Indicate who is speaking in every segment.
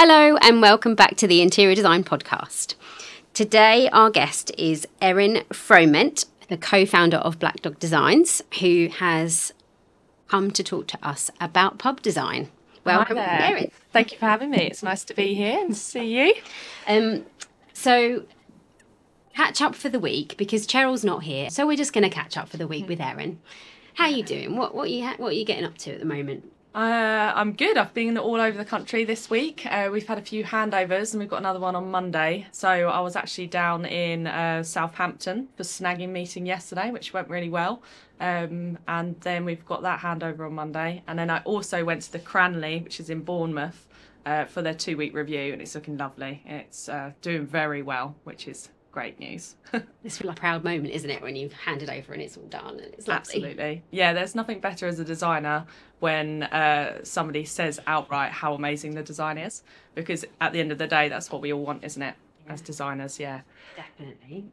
Speaker 1: Hello, and welcome back to the Interior Design Podcast. Today, our guest is Erin Froment, the co founder of Black Dog Designs, who has come to talk to us about pub design. Welcome, Erin.
Speaker 2: Thank you for having me. It's nice to be here and see you.
Speaker 1: Um, so, catch up for the week because Cheryl's not here. So, we're just going to catch up for the week with Erin. How are you doing? What, what, are you what are you getting up to at the moment?
Speaker 2: Uh, I'm good. I've been all over the country this week. Uh, we've had a few handovers and we've got another one on Monday. So I was actually down in uh, Southampton for snagging meeting yesterday, which went really well. Um, and then we've got that handover on Monday. And then I also went to the Cranley, which is in Bournemouth, uh, for their two week review, and it's looking lovely. It's uh, doing very well, which is great news.
Speaker 1: This It's a proud moment, isn't it, when you've handed over and it's all done and it's lovely.
Speaker 2: Absolutely. Yeah, there's nothing better as a designer when uh, somebody says outright how amazing the design is, because at the end of the day, that's what we all want, isn't it? As designers, yeah.
Speaker 1: Definitely.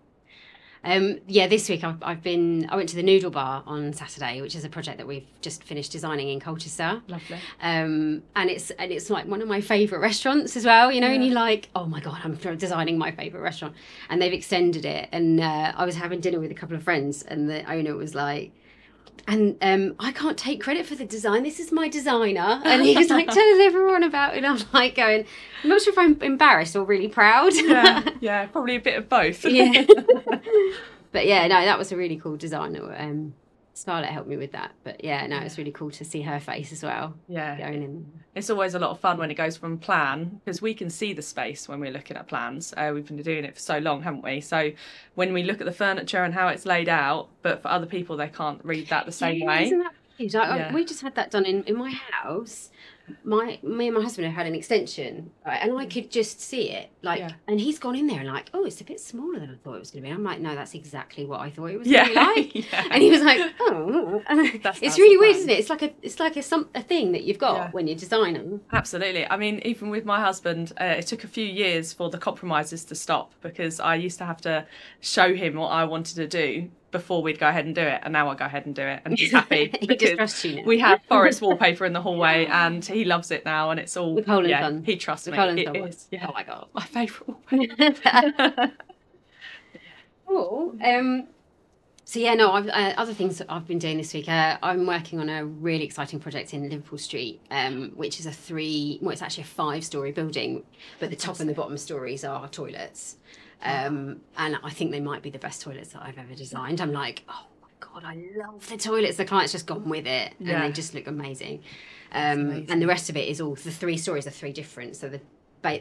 Speaker 1: Um, yeah, this week I've, I've been. I went to the Noodle Bar on Saturday, which is a project that we've just finished designing in Colchester.
Speaker 2: Lovely.
Speaker 1: Um, and it's and it's like one of my favourite restaurants as well. You know, and you're like, oh my god, I'm designing my favourite restaurant, and they've extended it. And uh, I was having dinner with a couple of friends, and the owner was like. And um, I can't take credit for the design. This is my designer, and he was like telling everyone about it. And I'm like going, I'm not sure if I'm embarrassed or really proud.
Speaker 2: Yeah, yeah, probably a bit of both.
Speaker 1: yeah. but yeah, no, that was a really cool design. Um, Scarlett helped me with that. But yeah, no, it's really cool to see her face as well.
Speaker 2: yeah.
Speaker 1: Going in.
Speaker 2: It's always a lot of fun when it goes from plan because we can see the space when we're looking at plans. Uh, we've been doing it for so long, haven't we? So when we look at the furniture and how it's laid out, but for other people, they can't read that the same
Speaker 1: Yeah,
Speaker 2: way.
Speaker 1: Isn't that weird? Like,
Speaker 2: Yeah.
Speaker 1: We just had that done in, in my house. My me and my husband have had an extension, right, and I could just see it. Like,
Speaker 2: Yeah.
Speaker 1: and he's gone in there and like, oh, it's a bit smaller than I thought it was going to be. I'm like, no, that's exactly what I thought it was
Speaker 2: Yeah,
Speaker 1: going to be like.
Speaker 2: yeah.
Speaker 1: And he was like, oh,
Speaker 2: That's-
Speaker 1: it's really weird,
Speaker 2: plan.
Speaker 1: isn't it? It's like a it's like a some a thing that you've got when you're designing.
Speaker 2: Absolutely. I mean, even with my husband, uh, it took a few years for the compromises to stop because I used to have to show him what I wanted to do before we'd go ahead and do it, and now I go ahead and do it, and he's happy
Speaker 1: He just you now.
Speaker 2: we have forest wallpaper in the hallway, and he loves it now, and it's all
Speaker 1: With Cole and
Speaker 2: yeah.
Speaker 1: Sun.
Speaker 2: He trusts
Speaker 1: The
Speaker 2: me.
Speaker 1: Poland
Speaker 2: It is, yeah.
Speaker 1: Oh my god.
Speaker 2: my favourite wallpaper.
Speaker 1: Cool. Um, so yeah, no. I've, uh, other things that I've been doing this week. Uh, I'm working on a really exciting project in Liverpool Street, um, which is a three. Well, it's actually a five-story building, but the top and the bottom stories are toilets. Um, and I think they might be the best toilets that I've ever designed. I'm like, oh my god, I love the toilets. The client's just gone with it, and
Speaker 2: Yeah.
Speaker 1: they just look amazing. Um,
Speaker 2: amazing.
Speaker 1: and the rest of it is all the three stories are three different. So the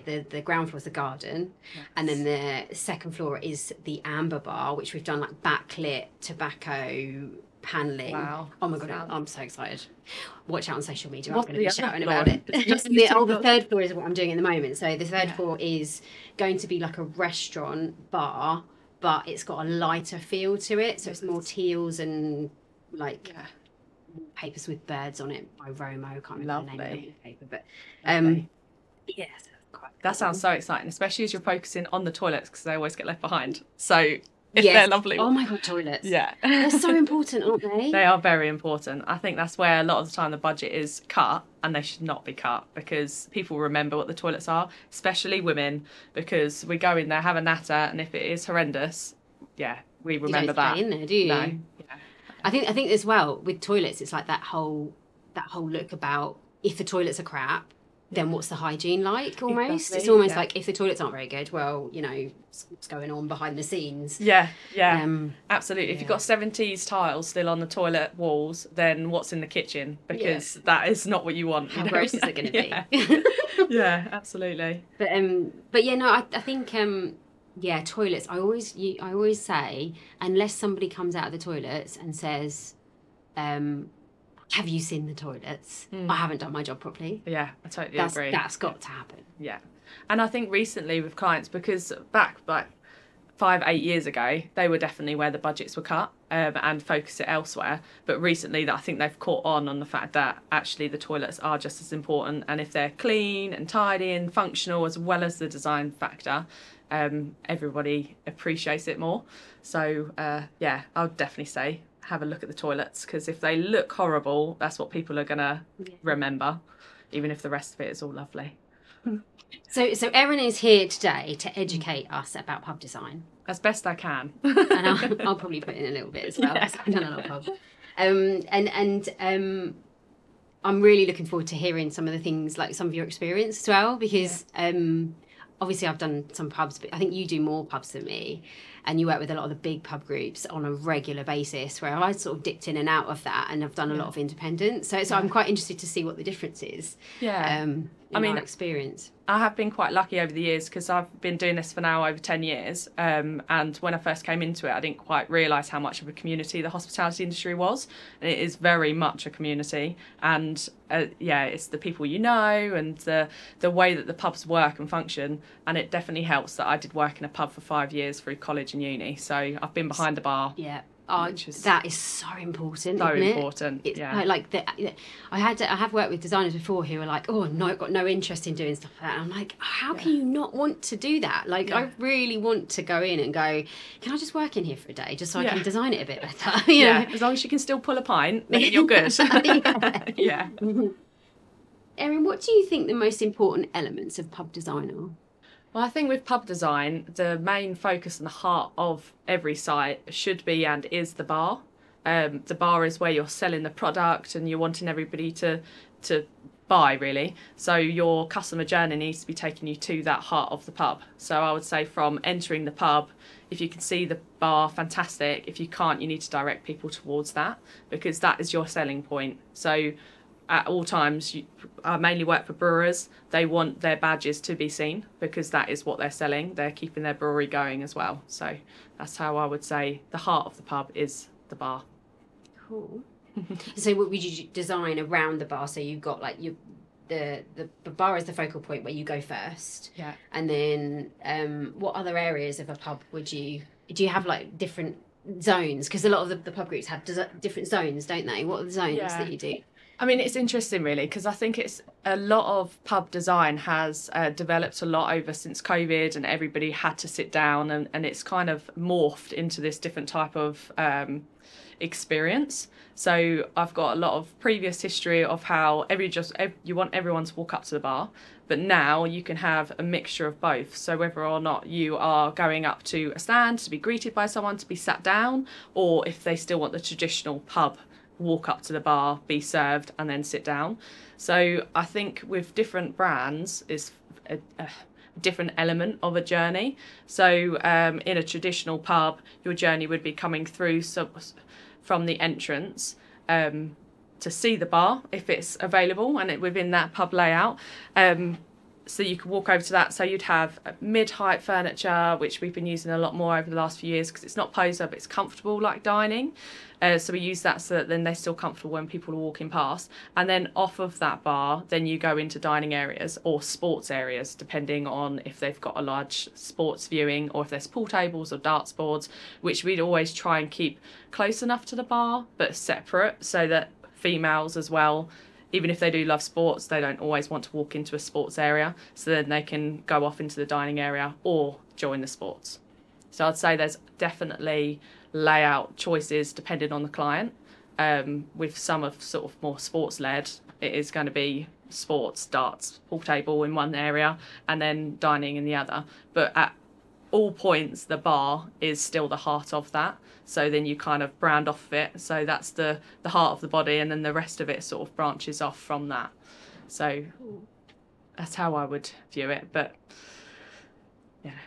Speaker 1: the, the ground floor is the garden, and then the second floor is the amber bar, which we've done like backlit tobacco paneling.
Speaker 2: Wow.
Speaker 1: Oh my god, I'm so excited. Watch out on social media. I'm going to be shouting
Speaker 2: floor?
Speaker 1: about it. The, oh, the third floor is what I'm doing at the moment. So the third
Speaker 2: Yeah.
Speaker 1: floor is going to be like a restaurant bar, but it's got a lighter feel to it. So it's more teals and like
Speaker 2: yeah.
Speaker 1: papers with birds on it by Romo. I can't remember the name of the paper, but um,
Speaker 2: Lovely.
Speaker 1: yes, quite
Speaker 2: That sounds so exciting, especially as you're focusing on the toilets because they always get left behind. So if
Speaker 1: Yes.
Speaker 2: they're lovely,
Speaker 1: Oh my god, toilets.
Speaker 2: yeah,
Speaker 1: They're so important, aren't they?
Speaker 2: They are very important. I think that's where a lot of the time the budget is cut, and they should not be cut because people remember what the toilets are, especially women, because we go in there, have a natter, and if it is horrendous, yeah, we
Speaker 1: You
Speaker 2: remember that.
Speaker 1: stay in there, do you?
Speaker 2: No. Yeah.
Speaker 1: I think I think as well with toilets, it's like that whole that whole look about if the toilets are crap, then what's the hygiene like? Almost, it's almost
Speaker 2: yeah.
Speaker 1: like if the toilets aren't very good, well, you know, what's going on behind the scenes.
Speaker 2: Yeah, yeah,
Speaker 1: Um,
Speaker 2: absolutely. If you've got 70s tiles still on the toilet walls, then what's in the kitchen? Because that is not what you want. you
Speaker 1: how
Speaker 2: know?
Speaker 1: gross is it going to
Speaker 2: yeah.
Speaker 1: be?
Speaker 2: yeah, absolutely.
Speaker 1: But um, but yeah, no, I, I think um, yeah, toilets. I always you, I always say unless somebody comes out of the toilets and says, um, "Have you seen the toilets?" I haven't done my job properly.
Speaker 2: Yeah, I totally
Speaker 1: That's
Speaker 2: agree.
Speaker 1: that's got to happen.
Speaker 2: Yeah. And I think recently with clients, because back like five, eight years ago, they were definitely where the budgets were cut um, and focus it elsewhere. But recently, that I think they've caught on on the fact that actually the toilets are just as important. And if they're clean and tidy and functional, as well as the design factor, um, everybody appreciates it more. So uh, yeah, I would definitely say have a look at the toilets because if they look horrible, that's what people are going to
Speaker 1: Yeah.
Speaker 2: remember, even if the rest of it is all lovely.
Speaker 1: So, so Erin is here today to educate us about pub design,
Speaker 2: As best I can.
Speaker 1: and I'll, I'll probably put in a little bit as well.
Speaker 2: Yeah.
Speaker 1: I've done a lot of pubs. Um, and and um, I'm really looking forward to hearing some of the things, like some of your experience as well, because um, obviously I've done some pubs, but I think you do more pubs than me, and you work with a lot of the big pub groups on a regular basis. Where I sort of dipped in and out of that, and I've done a lot of independent. So, so I'm quite interested to see what the difference is.
Speaker 2: Yeah.
Speaker 1: Um,
Speaker 2: I mean-
Speaker 1: experience.
Speaker 2: I have been quite lucky over the years because I've been doing this for now over 10 years. Um, and when I first came into it, I didn't quite realise how much of a community the hospitality industry was. And it is very much a community. And uh, yeah, it's the people you know and the, the way that the pubs work and function. And it definitely helps that I did work in a pub for five years through college and uni. So I've been behind the bar.
Speaker 1: Yeah. Oh,
Speaker 2: Which is-
Speaker 1: that is so important.
Speaker 2: So
Speaker 1: isn't it?
Speaker 2: important,
Speaker 1: It's
Speaker 2: yeah.
Speaker 1: like, like the, I had to, I have worked with designers before who are like, oh no, I've got no interest in doing stuff like that. And I'm like, how can you not want to do that? Like, I really want to go in and go, can I just work in here for a day just so I can design it a bit better? you
Speaker 2: Yeah,
Speaker 1: know?
Speaker 2: as long as you can still pull a pint, then you're good.
Speaker 1: Yeah.
Speaker 2: yeah.
Speaker 1: Erin, what do you think the most important elements of pub design are?
Speaker 2: Well, I think with pub design, the main focus and the heart of every site should be and is the bar. Um, the bar is where you're selling the product and you're wanting everybody to to buy really. So your customer journey needs to be taking you to that heart of the pub. So I would say from entering the pub, if you can see the bar, fantastic. If you can't, you need to direct people towards that because that is your selling point. So at all times, you, I mainly work for brewers. They want their badges to be seen because that is what they're selling. They're keeping their brewery going as well. So that's how I would say the heart of the pub is the bar.
Speaker 1: Cool. so, what would you design around the bar? So you've got like you, the, the the bar is the focal point where you go first.
Speaker 2: Yeah.
Speaker 1: And then, um, what other areas of a pub would you do? You have like different zones because a lot of the, the pub groups have different zones, don't they? What are the zones
Speaker 2: Yeah.
Speaker 1: that you do?
Speaker 2: I mean, it's interesting, really, because I think it's a lot of pub design has uh, developed a lot over since COVID, and everybody had to sit down, and, and it's kind of morphed into this different type of um, experience. So I've got a lot of previous history of how every just ev- you want everyone to walk up to the bar, but now you can have a mixture of both. So whether or not you are going up to a stand to be greeted by someone to be sat down, or if they still want the traditional pub walk up to the bar, be served, and then sit down. So I think with different brands is a, a different element of a journey. So um, in a traditional pub, your journey would be coming through from the entrance. Um, to see the bar if it's available and it within that pub layout um, so you could walk over to that. So you'd have mid-height furniture, which we've been using a lot more over the last few years because it's not poser, but it's comfortable like dining. Uh, so we use that so that then they're still comfortable when people are walking past. And then off of that bar, then you go into dining areas or sports areas, depending on if they've got a large sports viewing or if there's pool tables or darts boards, which we'd always try and keep close enough to the bar but separate so that females as well even if they do love sports, they don't always want to walk into a sports area. So then they can go off into the dining area or join the sports. So I'd say there's definitely layout choices depending on the client. Um, with some of sort of more sports led, it is going to be sports, darts, pool table in one area, and then dining in the other. But at all points, the bar is still the heart of that. So then you kind of brand off of it. So that's the the heart of the body, and then the rest of it sort of branches off from that. So that's how I would view it. But yeah,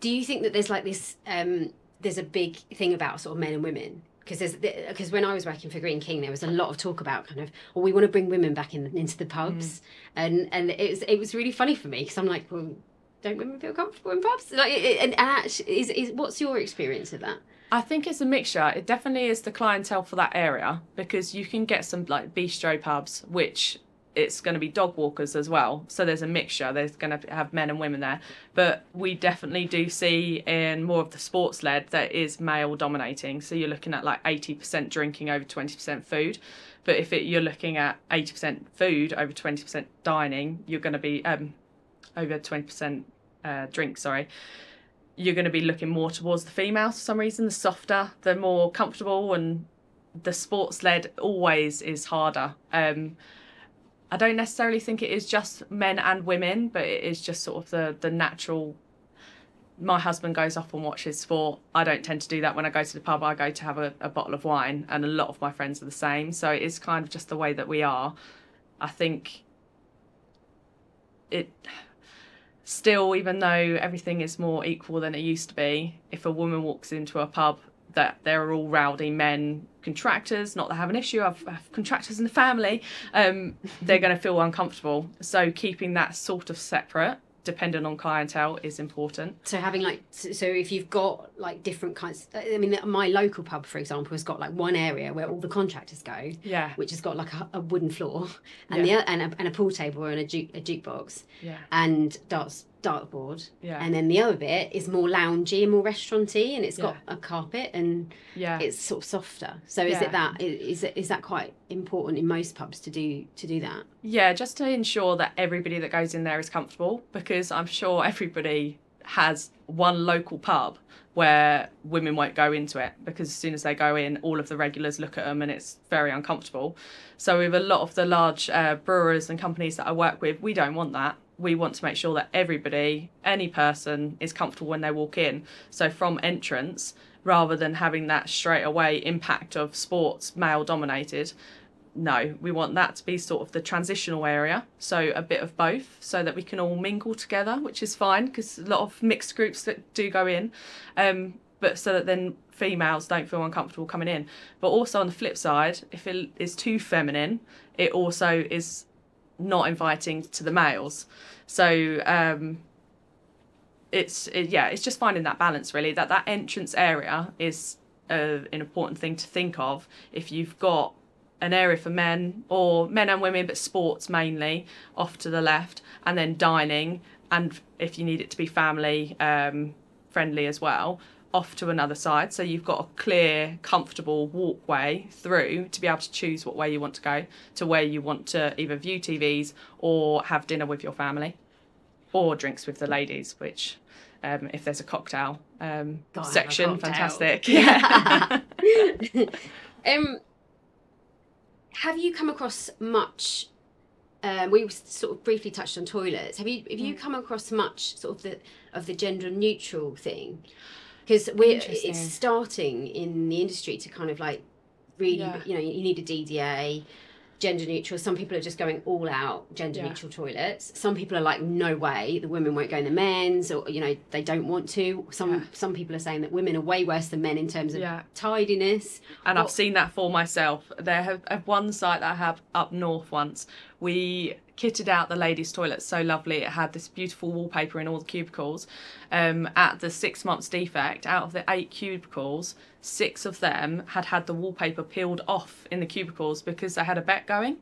Speaker 1: Do you think that there's like this? Um, there's a big thing about sort of men and women because there's because when I was working for Greene King, there was a lot of talk about kind of, well, we want to bring women back in into the pubs, and and it was it was really funny for me because I'm like, well, don't women feel comfortable in pubs? Like, and, and actually, is is what's your experience of that?
Speaker 2: I think it's a mixture. It definitely is the clientele for that area because you can get some like bistro pubs, which it's going to be dog walkers as well. So there's a mixture. There's going to have men and women there, but we definitely do see in more of the sports led that is male dominating. So you're looking at like 80% drinking over 20% food. But if it, you're looking at 80% food over 20% dining, you're going to be um, over 20% uh, drink. Sorry you're going to be looking more towards the females for some reason. The softer, the more comfortable, and the sports led always is harder. Um, I don't necessarily think it is just men and women, but it is just sort of the the natural. My husband goes off and watches sport. I don't tend to do that when I go to the pub. I go to have a, a bottle of wine, and a lot of my friends are the same. So it is kind of just the way that we are. I think it still, even though everything is more equal than it used to be, if a woman walks into a pub that there are all rowdy men contractors not that I have an issue I've, I have contractors in the family um, they're going to feel uncomfortable. So keeping that sort of separate dependent on clientele is important.
Speaker 1: So having like so if you've got like different kinds. I mean, my local pub, for example, has got like one area where all the contractors go,
Speaker 2: yeah.
Speaker 1: which has got like a, a wooden floor and the and a, and a pool table and a, juke, a jukebox
Speaker 2: yeah.
Speaker 1: and darts dartboard.
Speaker 2: yeah
Speaker 1: And then the other bit is more loungy and more restauranty, and it's got
Speaker 2: Yeah.
Speaker 1: a carpet and
Speaker 2: yeah
Speaker 1: it's sort of softer. So is
Speaker 2: Yeah.
Speaker 1: it that is it is that quite important in most pubs to do to do that?
Speaker 2: Yeah, just to ensure that everybody that goes in there is comfortable because I'm sure everybody has one local pub where women won't go into it because as soon as they go in, all of the regulars look at them and it's very uncomfortable. So, with a lot of the large uh, brewers and companies that I work with, we don't want that. We want to make sure that everybody, any person, is comfortable when they walk in. So, from entrance, rather than having that straight away impact of sports male dominated, no, we want that to be sort of the transitional area, so a bit of both, so that we can all mingle together, which is fine because a lot of mixed groups that do go in, um, but so that then females don't feel uncomfortable coming in. But also on the flip side, if it is too feminine, it also is not inviting to the males. So um, it's it, yeah, it's just finding that balance really. That that entrance area is uh, an important thing to think of if you've got an area for men or men and women, but sports mainly off to the left, and then dining, and if you need it to be family um, friendly as well, off to another side. So you've got a clear, comfortable walkway through to be able to choose what way you want to go to where you want to either view TVs or have dinner with your family or drinks with the ladies, which. Um, if there's a cocktail um,
Speaker 1: Gotta a
Speaker 2: section,
Speaker 1: cocktail.
Speaker 2: fantastic. Yeah.
Speaker 1: um, have you come across much? Um, we sort of briefly touched on toilets. Have you have
Speaker 2: Mm.
Speaker 1: you come across much sort of the of the gender neutral thing? Because we're it's starting in the industry to kind of like really
Speaker 2: Yeah.
Speaker 1: you know you need a DDA. Gender neutral. Some people are just going all out gender
Speaker 2: Yeah.
Speaker 1: neutral toilets. Some people are like, no way, the women won't go in the men's, or you know they don't want to. Some
Speaker 2: Yeah.
Speaker 1: some people are saying that women are way worse than men in terms of tidiness.
Speaker 2: and I've seen that for myself. There have, have one site that I have up north once. We kitted out the ladies' toilet so lovely. It had this beautiful wallpaper in all the cubicles. Um, at the six months defect, out of the eight cubicles, six of them had had the wallpaper peeled off in the cubicles because they had a bet going,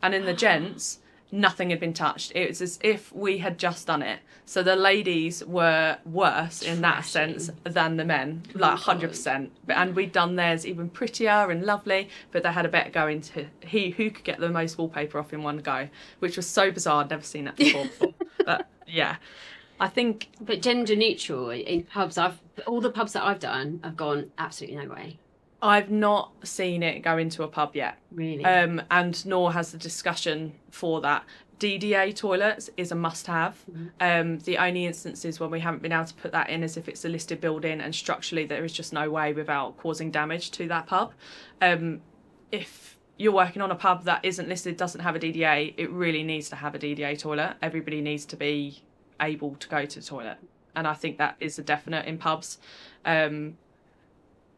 Speaker 2: and in the gents. Nothing had been touched. It was as if we had just done it. So the ladies were worse in that
Speaker 1: Trashy.
Speaker 2: sense than the men, like
Speaker 1: oh,
Speaker 2: hundred percent. And we'd done theirs even prettier and lovely, but they had a bet going to he who could get the most wallpaper off in one go, which was so bizarre. I'd never seen that before. before. But yeah, I think
Speaker 1: But gender neutral in pubs, I've all the pubs that I've done, I've gone absolutely no way.
Speaker 2: I've not seen it go into a pub yet,
Speaker 1: Really,
Speaker 2: um, and nor has the discussion for that. DDA toilets is a must-have. Um, the only instances when we haven't been able to put that in is if it's a listed building and structurally there is just no way without causing damage to that pub. Um, if you're working on a pub that isn't listed, doesn't have a DDA, it really needs to have a DDA toilet. Everybody needs to be able to go to the toilet, and I think that is a definite in pubs. Um,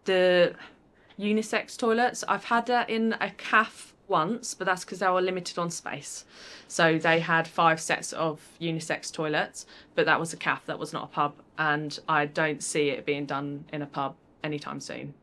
Speaker 2: the unisex toilets, I've had that in a calf once, but that's because they were limited on space. So they had five sets of unisex toilets, but that was a calf, that was not a pub, and I don't see it being done in a pub anytime soon.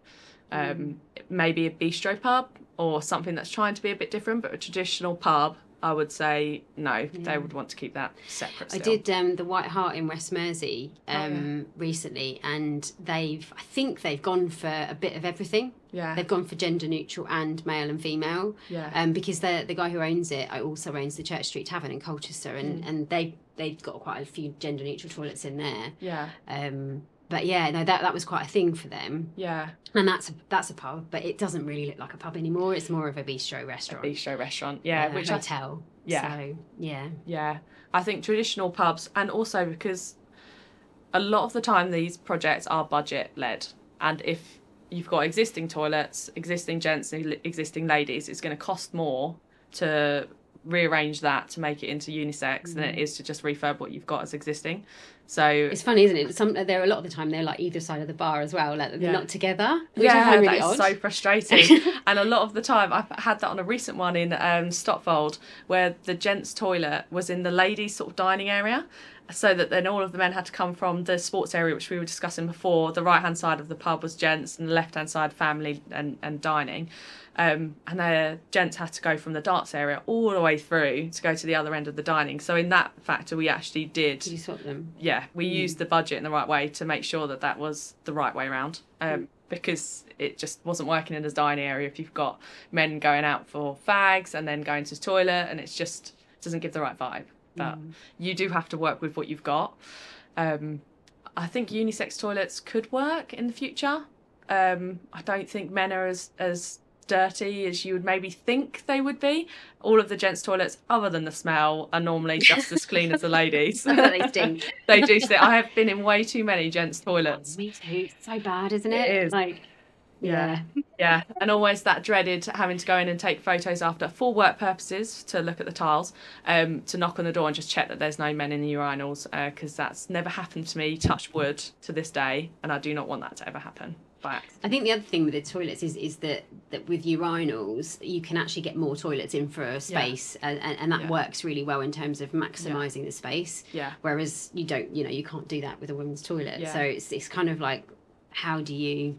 Speaker 2: Um, Maybe a bistro pub or something that's trying to be a bit different, but a traditional pub, I would say no, they would want to keep that separate.
Speaker 1: I did um, the White Hart in West Mersea
Speaker 2: Oh,
Speaker 1: um, recently, and they've I think they've gone for a bit of everything.
Speaker 2: Yeah,
Speaker 1: They've gone for gender neutral and male and female.
Speaker 2: yeah,
Speaker 1: Um, because the the guy who owns it, I also owns the Church Street Tavern in Colchester, and,
Speaker 2: Mm.
Speaker 1: and they they've got quite a few gender neutral toilets in there.
Speaker 2: yeah.
Speaker 1: Um, but yeah, no, that that was quite a thing for them,
Speaker 2: Yeah,
Speaker 1: and that's a, that's a pub, but it doesn't really look like a pub anymore. It's more of a bistro restaurant, A
Speaker 2: bistro restaurant. Yeah, which I
Speaker 1: hotel.
Speaker 2: Yeah.
Speaker 1: so, yeah,
Speaker 2: Yeah, I think traditional pubs, and also because a lot of the time these projects are budget led, and if you've got existing toilets, existing gents, and existing ladies, it's going to cost more to rearrange that to make it into unisex than it mm. is to just refurb what you've got as existing. So
Speaker 1: it's funny, isn't it? Some there are a lot of the time they're like either side of the bar as well, like they're
Speaker 2: Yeah.
Speaker 1: not together, which
Speaker 2: yeah,
Speaker 1: really
Speaker 2: that is so frustrating. and a lot of the time, I've had that on a recent one in um, where the gents' toilet was in the ladies' sort of dining area, so that then all of the men had to come from the sports area, which we were discussing before. The right hand side of the pub was gents, and the left hand side family and and dining. Um, and the gents had to go from the darts area all the way through to go to the other end of the dining. So in that factor, we actually did
Speaker 1: Did you swap them?
Speaker 2: yeah, we used the budget in the right way to make sure that that was the right way around. Um, because it just wasn't working in the dining area if you've got men going out for fags and then going to the toilet, and it's just doesn't give the right vibe. But you do have to work with what you've got. Um, I think unisex toilets could work in the future. Um, I don't think men are as as dirty as you would maybe think they would be. All of the gents' toilets, other than the smell, are normally just as clean as the ladies.
Speaker 1: they stink.
Speaker 2: they do stink. I have been in way too many gents' toilets.
Speaker 1: Me too. It's so bad, isn't it?
Speaker 2: It is.
Speaker 1: Like, yeah.
Speaker 2: Yeah, and always that dreaded having to go in and take photos after for work purposes to look at the tiles, um, to knock on the door and just check that there's no men in the urinals because that's never happened to me. Touch wood to this day, and I do not want that to ever happen accident.
Speaker 1: I think the other thing with the toilets is is that that with urinals you can actually get more toilets in for a space, and, and, and that
Speaker 2: Yeah.
Speaker 1: works really well in terms of maximising the space.
Speaker 2: Yeah,
Speaker 1: Whereas you don't, you know, you can't do that with a women's toilet.
Speaker 2: Yeah.
Speaker 1: So it's it's kind of like, how do you,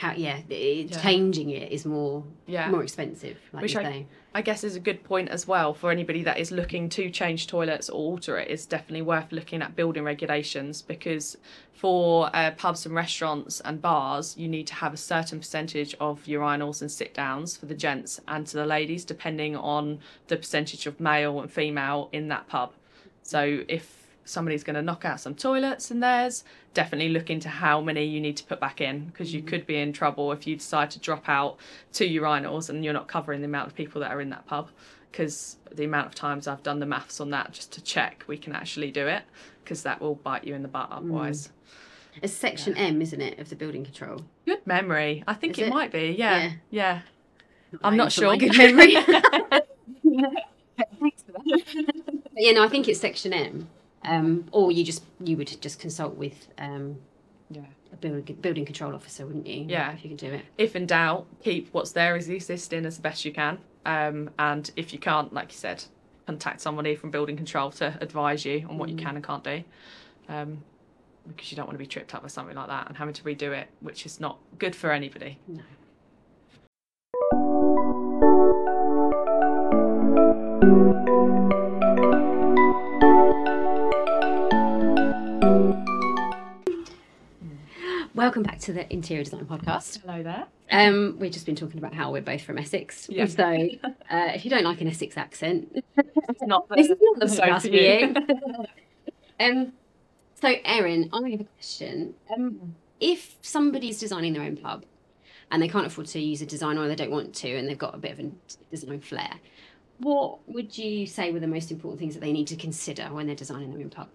Speaker 1: how yeah, it,
Speaker 2: Yeah.
Speaker 1: changing it is more
Speaker 2: yeah.
Speaker 1: more expensive, like
Speaker 2: Which I-. I guess is a good point as well for anybody that is looking to change toilets or alter it. It's definitely worth looking at building regulations because for uh, pubs and restaurants and bars, you need to have a certain percentage of urinals and sit downs for the gents and to the ladies, depending on the percentage of male and female in that pub. So if somebody's going to knock out some toilets in theirs, definitely look into how many you need to put back in because you mm. could be in trouble if you decide to drop out two urinals and you're not covering the amount of people that are in that pub. Because the amount of times I've done the maths on that just to check we can actually do it, because that will bite you in the butt mm. otherwise.
Speaker 1: It's section M, isn't it, of the building control?
Speaker 2: Good memory. I think it,
Speaker 1: it?
Speaker 2: might be. Yeah.
Speaker 1: Yeah.
Speaker 2: Yeah. I'm not sure.
Speaker 1: Good memory. Thanks for that. Yeah, no, I think it's section M. Um, or you just you would just consult with um,
Speaker 2: Yeah.
Speaker 1: a building building control officer, wouldn't you?
Speaker 2: Yeah.
Speaker 1: if you can do it.
Speaker 2: if in doubt, keep what's there as existing as best you can. Um, and if you can't, like you said, contact somebody from building control to advise you on what you can and can't do. Um, because you don't want to be tripped up with something like that and having to redo it, which is not good for anybody.
Speaker 1: No. Welcome back to the Interior Design Podcast.
Speaker 2: Hello there.
Speaker 1: Um, we've just been talking about how we're both from Essex.
Speaker 2: Yeah.
Speaker 1: So uh, if you don't like an Essex accent,
Speaker 2: It's not
Speaker 1: this is not the podcast
Speaker 2: for
Speaker 1: you. um, so Erin, I have a question. Um, if somebody's designing their own pub and they can't afford to use a designer or they don't want to and they've got a bit of a design flair, what would you say were the most important things that they need to consider when they're designing their own pub?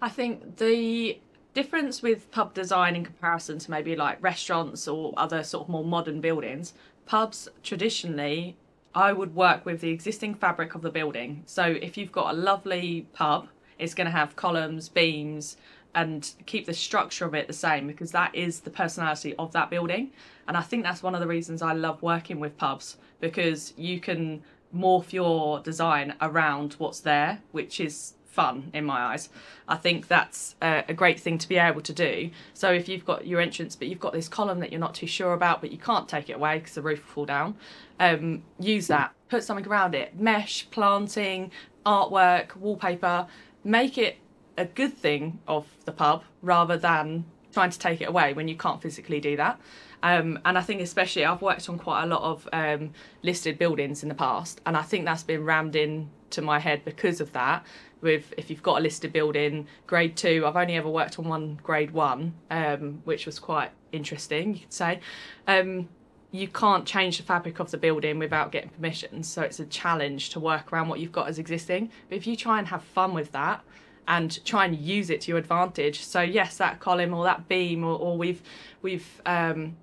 Speaker 2: I think the difference with pub design in comparison to maybe like restaurants or other sort of more modern buildings, pubs traditionally, I would work with the existing fabric of the building. So if you've got a lovely pub, it's going to have columns, beams, and keep the structure of it the same because that is the personality of that building. And I think that's one of the reasons I love working with pubs because you can morph your design around what's there, which is fun in my eyes. I think that's a, a great thing to be able to do. So if you've got your entrance, but you've got this column that you're not too sure about, but you can't take it away because the roof will fall down, um, use that. Put something around it. Mesh, planting, artwork, wallpaper. Make it a good thing of the pub rather than trying to take it away when you can't physically do that. Um, and I think especially I've worked on quite a lot of um, listed buildings in the past, and I think that's been rammed in to my head because of that. With if you've got a listed building, grade two, I've only ever worked on one grade one, um, which was quite interesting, you could say. Um, you can't change the fabric of the building without getting permission, so it's a challenge to work around what you've got as existing. But if you try and have fun with that, and try and use it to your advantage. So yes, that column or that beam, or, or we've we've um,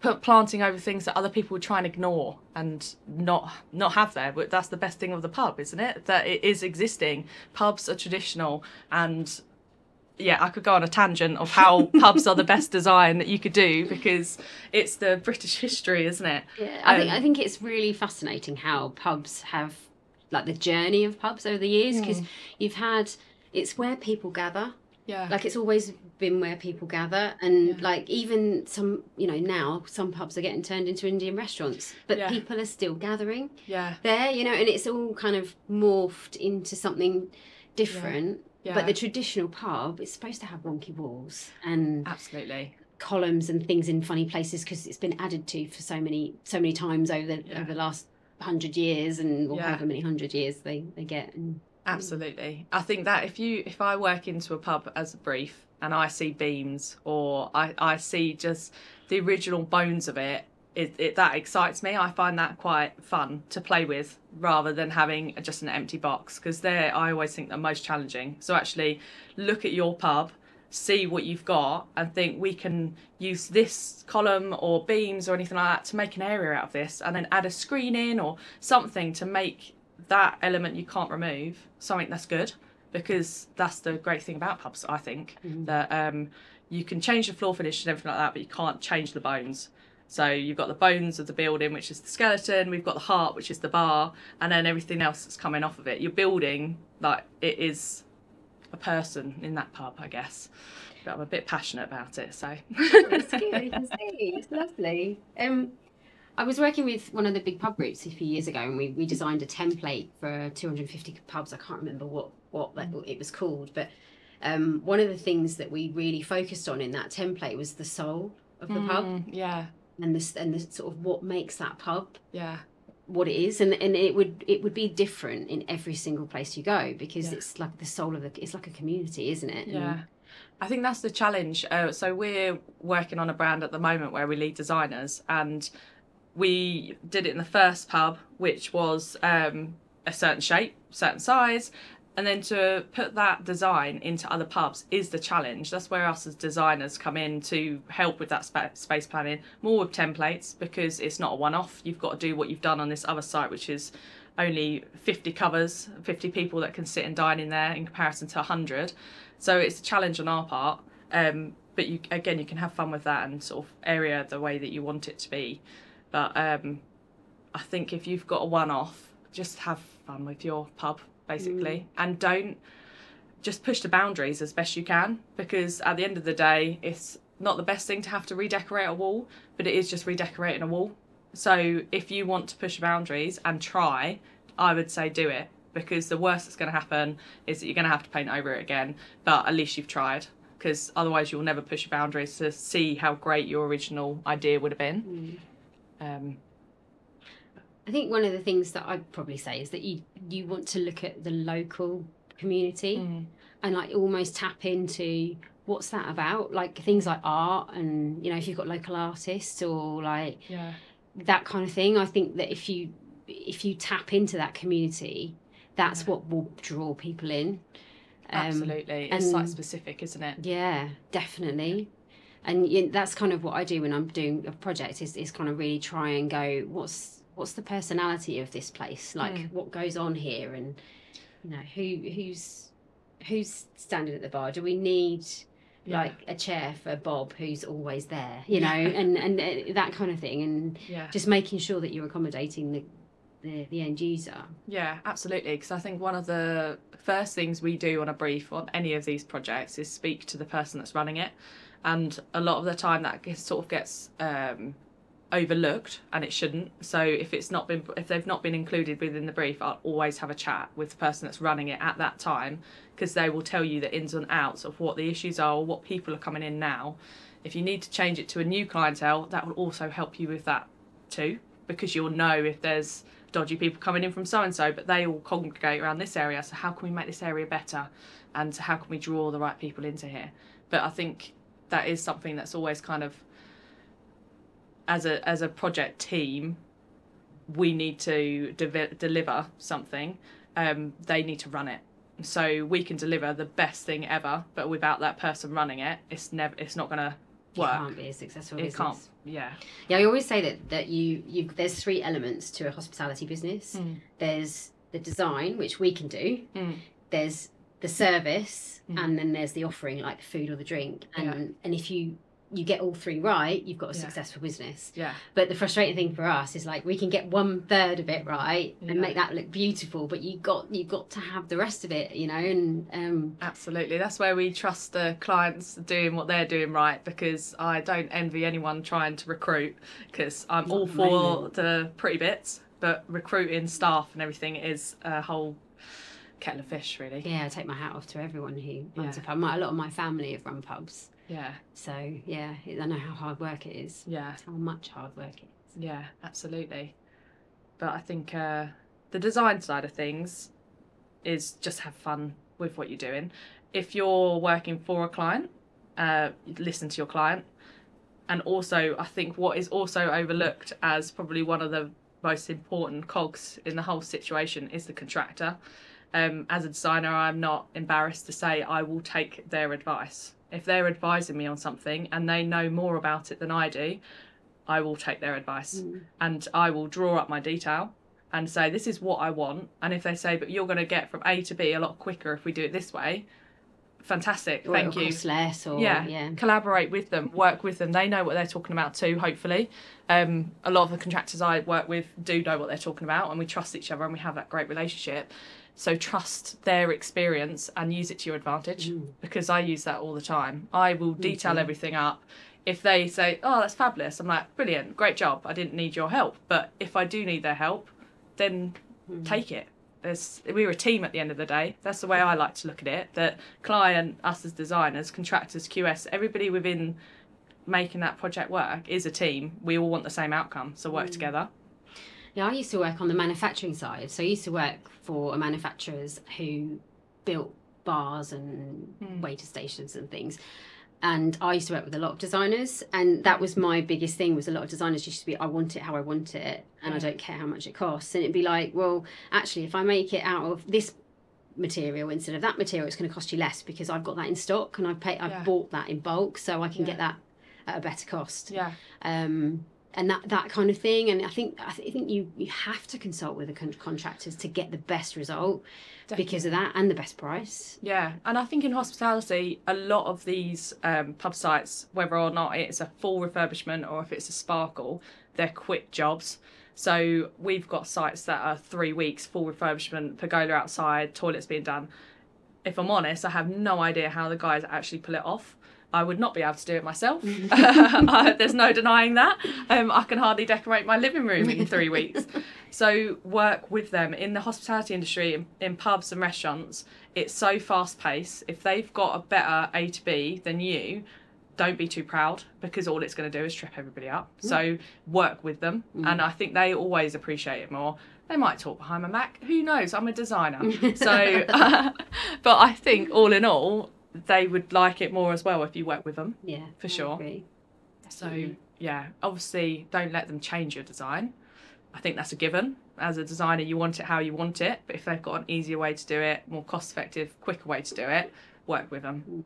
Speaker 2: put planting over things that other people would try and ignore and not not have there. But that's the best thing of the pub, isn't it? That it is existing. Pubs are traditional and yeah, I could go on a tangent of how pubs are the best design that you could do because it's the British history, isn't it?
Speaker 1: Yeah, I think
Speaker 2: Um,
Speaker 1: I think it's really fascinating how pubs have like the journey of pubs over the years because you've had it's where people gather.
Speaker 2: Yeah.
Speaker 1: Like it's always been where people gather, and
Speaker 2: Yeah.
Speaker 1: like even some you know now some pubs are getting turned into Indian restaurants, but
Speaker 2: Yeah.
Speaker 1: people are still gathering
Speaker 2: yeah.
Speaker 1: there, you know, and it's all kind of morphed into something different.
Speaker 2: Yeah.
Speaker 1: But the traditional pub is supposed to have wonky walls and
Speaker 2: Absolutely.
Speaker 1: columns and things in funny places because it's been added to for so many so many times over the, over the last hundred years and or however many hundred years they, they get. And Mm.
Speaker 2: Absolutely. I think that if you if I work into a pub as a brief and I see beams or I, I see just the original bones of it, it, it that excites me. I find that quite fun to play with rather than having just an empty box because they're I always think they're most challenging. So actually look at your pub, see what you've got and think we can use this column or beams or anything like that to make an area out of this and then add a screen in or something to make that element you can't remove something that's good because that's the great thing about pubs i think that um, you can change the floor finish and everything like that but you can't change the bones. So you've got the bones of the building which is the skeleton we've got the heart which is the bar and then everything else that's coming off of it. You're building like it is a person in that pub i guess. But i'm a bit passionate about it so.
Speaker 1: It's good, you can see, it's lovely. Um, I was working with one of the big pub groups a few years ago, and we, we designed a template for 250 pubs. I can't remember what what that, it was called, but um, one of the things that we really focused on in that template was the soul of the pub
Speaker 2: Mm, yeah
Speaker 1: and this and the sort of what makes that pub
Speaker 2: yeah
Speaker 1: what it is and and it would it would be different in every single place you go because
Speaker 2: Yeah.
Speaker 1: it's like the soul of the it's like a community isn't it And-
Speaker 2: Yeah. I think that's the challenge. Uh, so we're working on a brand at the moment where we lead designers, and we did it in the first pub, which was um, a certain shape, certain size, and then to put that design into other pubs is the challenge. That's where us as designers come in to help with that spa- space planning, more with templates because it's not a one-off. You've got to do what you've done on this other site, which is only 50 covers, 50 people that can sit and dine in there in comparison to 100. So it's a challenge on our part. Um, but you again, you can have fun with that and sort of area the way that you want it to be. But um, I think if you've got a one-off, just have fun with your pub basically, and don't just push the boundaries as best you can because at the end of the day, it's not the best thing to have to redecorate a wall, but it is just redecorating a wall. So if you want to push boundaries and try, I would say do it because the worst that's going to happen is that you're going to have to paint over it again, but at least you've tried because otherwise you'll never push your boundaries to see how great your original idea would have been. Um,
Speaker 1: I think one of the things that I'd probably say is that you you want to look at the local community
Speaker 2: Mm.
Speaker 1: and like almost tap into what's that about like things like art and you know if you've got local artists or like
Speaker 2: yeah,
Speaker 1: that kind of thing i think that if you if you tap into that community that's
Speaker 2: Yeah.
Speaker 1: what will draw people in Um,
Speaker 2: absolutely. It's
Speaker 1: and-
Speaker 2: specific, isn't it?
Speaker 1: yeah definitely and y- that's kind of what i do when i'm doing a project is, is kind of really try and go what's what's the personality of this place like
Speaker 2: Mm.
Speaker 1: what goes on here and you know who who's who's standing at the bar do we need
Speaker 2: Yeah.
Speaker 1: like a chair for bob who's always there you know and and uh, that kind of thing and
Speaker 2: Yeah.
Speaker 1: just making sure that you're accommodating the the, the end user
Speaker 2: Yeah, absolutely. Because I think one of the first things we do on a brief on any of these projects is speak to the person that's running it, and a lot of the time that gets, sort of gets um, overlooked, and it shouldn't. So if it's not been if they've not been included within the brief, I'll always have a chat with the person that's running it at that time because they will tell you the ins and outs of what the issues are, or what people are coming in now. If you need to change it to a new clientele, that will also help you with that too, because you'll know if there's dodgy people coming in from so and so, but they all congregate around this area. So how can we make this area better, and how can we draw the right people into here? But I think that is something that's always kind of as a as a project team, we need to de- deliver something. Um, they need to run it. So we can deliver the best thing ever, but without that person running it, it's never it's not going to work It
Speaker 1: can't be a successful
Speaker 2: It
Speaker 1: business.
Speaker 2: can't. Yeah.
Speaker 1: Yeah, I always say that that you you there's three elements to a hospitality business.
Speaker 2: Mm.
Speaker 1: There's the design, which we can do.
Speaker 2: Mm.
Speaker 1: There's the service,
Speaker 2: Mm.
Speaker 1: and then there's the offering, like the food or the drink. And
Speaker 2: Yeah.
Speaker 1: and if you you get all three right, you've got a
Speaker 2: Yeah.
Speaker 1: successful business.
Speaker 2: Yeah.
Speaker 1: But the frustrating thing for us is like we can get one third of it right
Speaker 2: Yeah.
Speaker 1: and make that look beautiful, but you got you got to have the rest of it, you know. And um,
Speaker 2: Absolutely. That's where we trust the clients doing what they're doing right because I don't envy anyone trying to recruit because I'm all for the pretty bits, but recruiting staff and everything is a whole kettle of fish, really.
Speaker 1: yeah, I take my hat off to everyone who runs
Speaker 2: Yeah.
Speaker 1: a pub. My, a lot of my family have run pubs,
Speaker 2: Yeah.
Speaker 1: so yeah, I know how hard work it is.
Speaker 2: Yeah.
Speaker 1: How much hard work it is.
Speaker 2: Yeah, absolutely. But I think uh, the design side of things is just have fun with what you're doing. If you're working for a client, uh, listen to your client. And also, I think what is also overlooked as probably one of the most important cogs in the whole situation is the contractor. Um, as a designer, I'm not embarrassed to say I will take their advice. If they're advising me on something and they know more about it than I do, I will take their advice
Speaker 1: Mm.
Speaker 2: and I will draw up my detail and say this is what I want. And if they say, but you're going to get from A to B a lot quicker if we do it this way, fantastic,
Speaker 1: Or
Speaker 2: thank you.
Speaker 1: less, or
Speaker 2: Yeah,
Speaker 1: yeah.
Speaker 2: collaborate with them, work with them. They know what they're talking about too. Hopefully, um, a lot of the contractors I work with do know what they're talking about, and we trust each other and we have that great relationship. So trust their experience and use it to your advantage
Speaker 1: Mm.
Speaker 2: because I use that all the time. I will detail
Speaker 1: too.
Speaker 2: everything up. If they say, "Oh, that's fabulous," I'm like, "Brilliant, great job. I didn't need your help, but if I do need their help, then
Speaker 1: Mm.
Speaker 2: take it." There's, we're a team at the end of the day. That's the way I like to look at it. That client, us as designers, contractors, QS, everybody within making that project work is a team. We all want the same outcome, so work together.
Speaker 1: Yeah, I used to work on the manufacturing side. So I used to work for manufacturers who built bars and
Speaker 2: Mm.
Speaker 1: waiter stations and things. And I used to work with a lot of designers, and that was my biggest thing. Was a lot of designers used to be, I want it how I want it, and I don't care how much it costs. And it'd be like, well, actually, if I make it out of this material instead of that material, it's going to cost you less because I've got that in stock and I've paid, I've
Speaker 2: Yeah.
Speaker 1: bought that in bulk, so I can
Speaker 2: Yeah.
Speaker 1: get that at a better cost
Speaker 2: Yeah,
Speaker 1: um, and that that kind of thing. And I think I, th- I think you you have to consult with the con- contractors to get the best result because of that and the best price.
Speaker 2: Yeah, and I think in hospitality, a lot of these um, pub sites, whether or not it's a full refurbishment or if it's a sparkle, they're quick jobs. So we've got sites that are three weeks full refurbishment, pergola outside, toilets being done. If I'm honest, I have no idea how the guys actually pull it off. I would not be able to do it myself. Mm. I- There's no denying that. Um, I can hardly decorate my living room in three weeks. So work with them in the hospitality industry, in, in pubs and restaurants. It's so fast paced. If they've got a better A to B than you, don't be too proud because all it's going to do is trip everybody up. Mm. So work with them, mm. and I think they always appreciate it more. They might talk behind my back. Who knows? I'm a designer, so. but I think all in all, they would like it more as well if you work with them.
Speaker 1: Yeah,
Speaker 2: For
Speaker 1: I
Speaker 2: sure.
Speaker 1: agree.
Speaker 2: So yeah, obviously don't let them change your design. I think that's a given. As a designer, you want it how you want it, but if they've got an easier way to do it, more cost effective, quicker way to do it, work with them.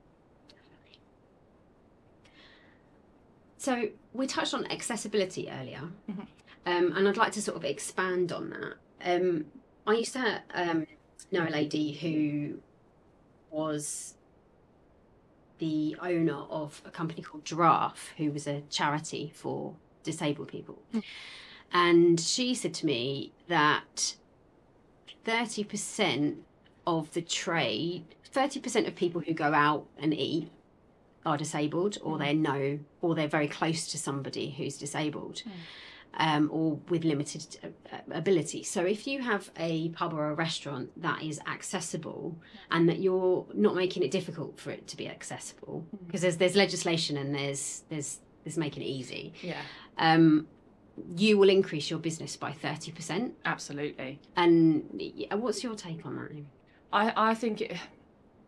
Speaker 1: So we touched on accessibility earlier,
Speaker 2: Mhm.
Speaker 1: um, and I'd like to sort of expand on that. Um, I used to um, know a lady who was the owner of a company called Giraffe, who was a charity for disabled people.
Speaker 2: Mm.
Speaker 1: And she said to me that 30% of the trade, 30% of people who go out and eat are disabled or they know or they're very close to somebody who's disabled um, or with limited uh, ability. So if you have a pub or a restaurant that is accessible and that you're not making it difficult for it to be accessible because there's there's legislation and there's there's there's making it easy.
Speaker 2: Yeah.
Speaker 1: Um, you will increase your business by 30%.
Speaker 2: Absolutely.
Speaker 1: And what's your take on that?
Speaker 2: I, I think it,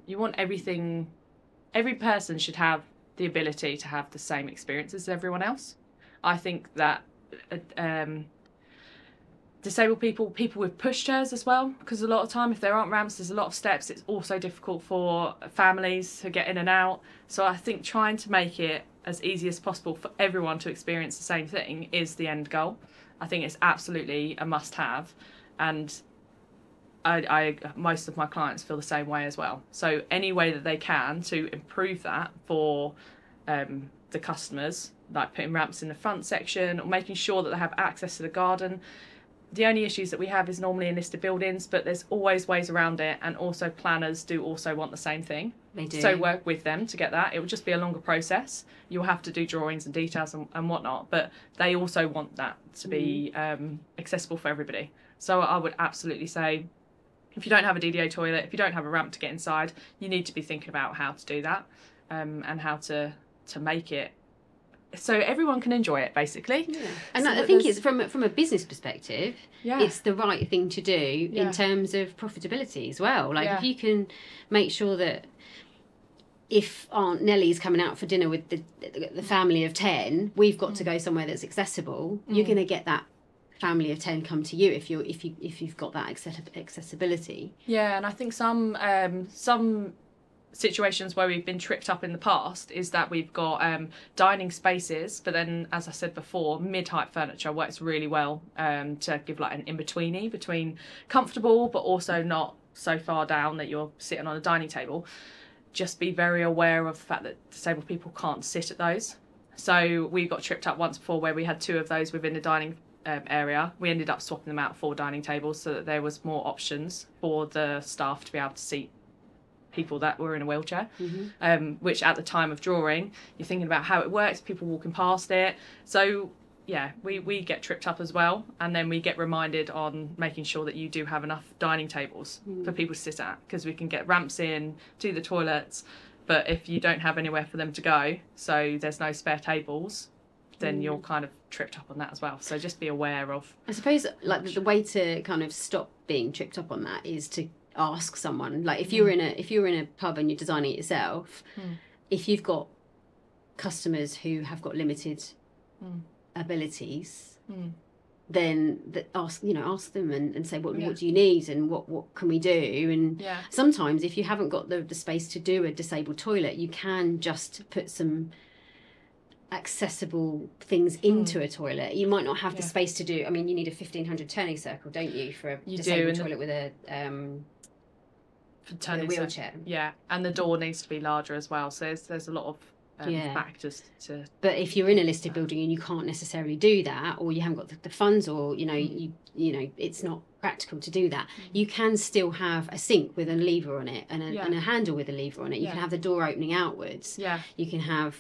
Speaker 2: you want everything, every person should have the ability to have the same experience as everyone else. I think that uh, um, disabled people, people with pushchairs as well, because a lot of time if there aren't ramps, there's a lot of steps. It's also difficult for families to get in and out. So I think trying to make it as easy as possible for everyone to experience the same thing is the end goal. I think it's absolutely a must-have, and I, I most of my clients feel the same way as well. So any way that they can to improve that for um, the customers, like putting ramps in the front section or making sure that they have access to the garden the only issues that we have is normally in listed buildings, but there's always ways around it, and also planners do also want the same thing.
Speaker 1: They do.
Speaker 2: So work with them to get that. It will just be a longer process. You'll have to do drawings and details and, and whatnot, but they also want that to be um, accessible for everybody. So I would absolutely say, if you don't have a DDA toilet, if you don't have a ramp to get inside, you need to be thinking about how to do that um, and how to to make it so everyone can enjoy it basically.
Speaker 1: Yeah. And
Speaker 2: So
Speaker 1: I think
Speaker 2: there's-
Speaker 1: it's from a- from a business perspective,
Speaker 2: Yeah.
Speaker 1: it's the right thing to do
Speaker 2: Yeah.
Speaker 1: in terms of profitability as well. Like
Speaker 2: Yeah.
Speaker 1: if you can make sure that if Aunt Nellie's coming out for dinner with the the family of ten, we've got
Speaker 2: Mm.
Speaker 1: to go somewhere that's accessible. You're going to get that family of ten come to you if you if you if you've got that accessibility.
Speaker 2: Yeah, and I think some um, some situations where we've been tripped up in the past is that we've got um, dining spaces, but then, as I said before, mid-height furniture works really well um, to give like an in-betweeny between comfortable, but also not so far down that you're sitting on a dining table. Just be very aware of the fact that disabled people can't sit at those. So we got tripped up once before where we had two of those within the dining um, area. We ended up swapping them out for dining tables so that there was more options for the staff to be able to seat people that were in a wheelchair. Mm-hmm. Um, which at the time of drawing, you're thinking about how it works, people walking past it. So yeah, we, we get tripped up as well, and then we get reminded on making sure that you do have enough dining tables for mm-hmm. people to sit at because we can get ramps in to the toilets, but if you don't have anywhere for them to go, so there's no spare tables, then mm. you're kind of tripped up on that as well. So just be aware of
Speaker 1: I suppose like the, the way to kind of stop being tripped up on that is to ask someone. Like if you're in a if you're in a pub and you're designing it yourself,
Speaker 2: Mm.
Speaker 1: if you've got customers who have got limited
Speaker 2: Mm.
Speaker 1: abilities,
Speaker 2: Mm.
Speaker 1: then that ask you know ask them and, and say what
Speaker 2: Yeah.
Speaker 1: what do you need and what what can we do and
Speaker 2: yeah
Speaker 1: sometimes if you haven't got the, the space to do a disabled toilet you can just put some accessible things into a toilet you might not have the
Speaker 2: Hmm.
Speaker 1: Space to do i mean you need a 1500 turning circle don't you for a
Speaker 2: You
Speaker 1: disabled
Speaker 2: the-
Speaker 1: toilet with a um
Speaker 2: for
Speaker 1: with a wheelchair
Speaker 2: Yeah, and the door needs to be larger as well. So there's there's a lot of um,
Speaker 1: Yeah.
Speaker 2: factors to
Speaker 1: but if you're in a listed building and you can't necessarily do that or you haven't got the, the funds or you know
Speaker 2: Mm.
Speaker 1: you you know it's not practical to do that you can still have a sink with a lever on it and a,
Speaker 2: Yeah.
Speaker 1: and a handle with a lever on it you
Speaker 2: Yeah.
Speaker 1: can have the door opening outwards
Speaker 2: yeah
Speaker 1: you can have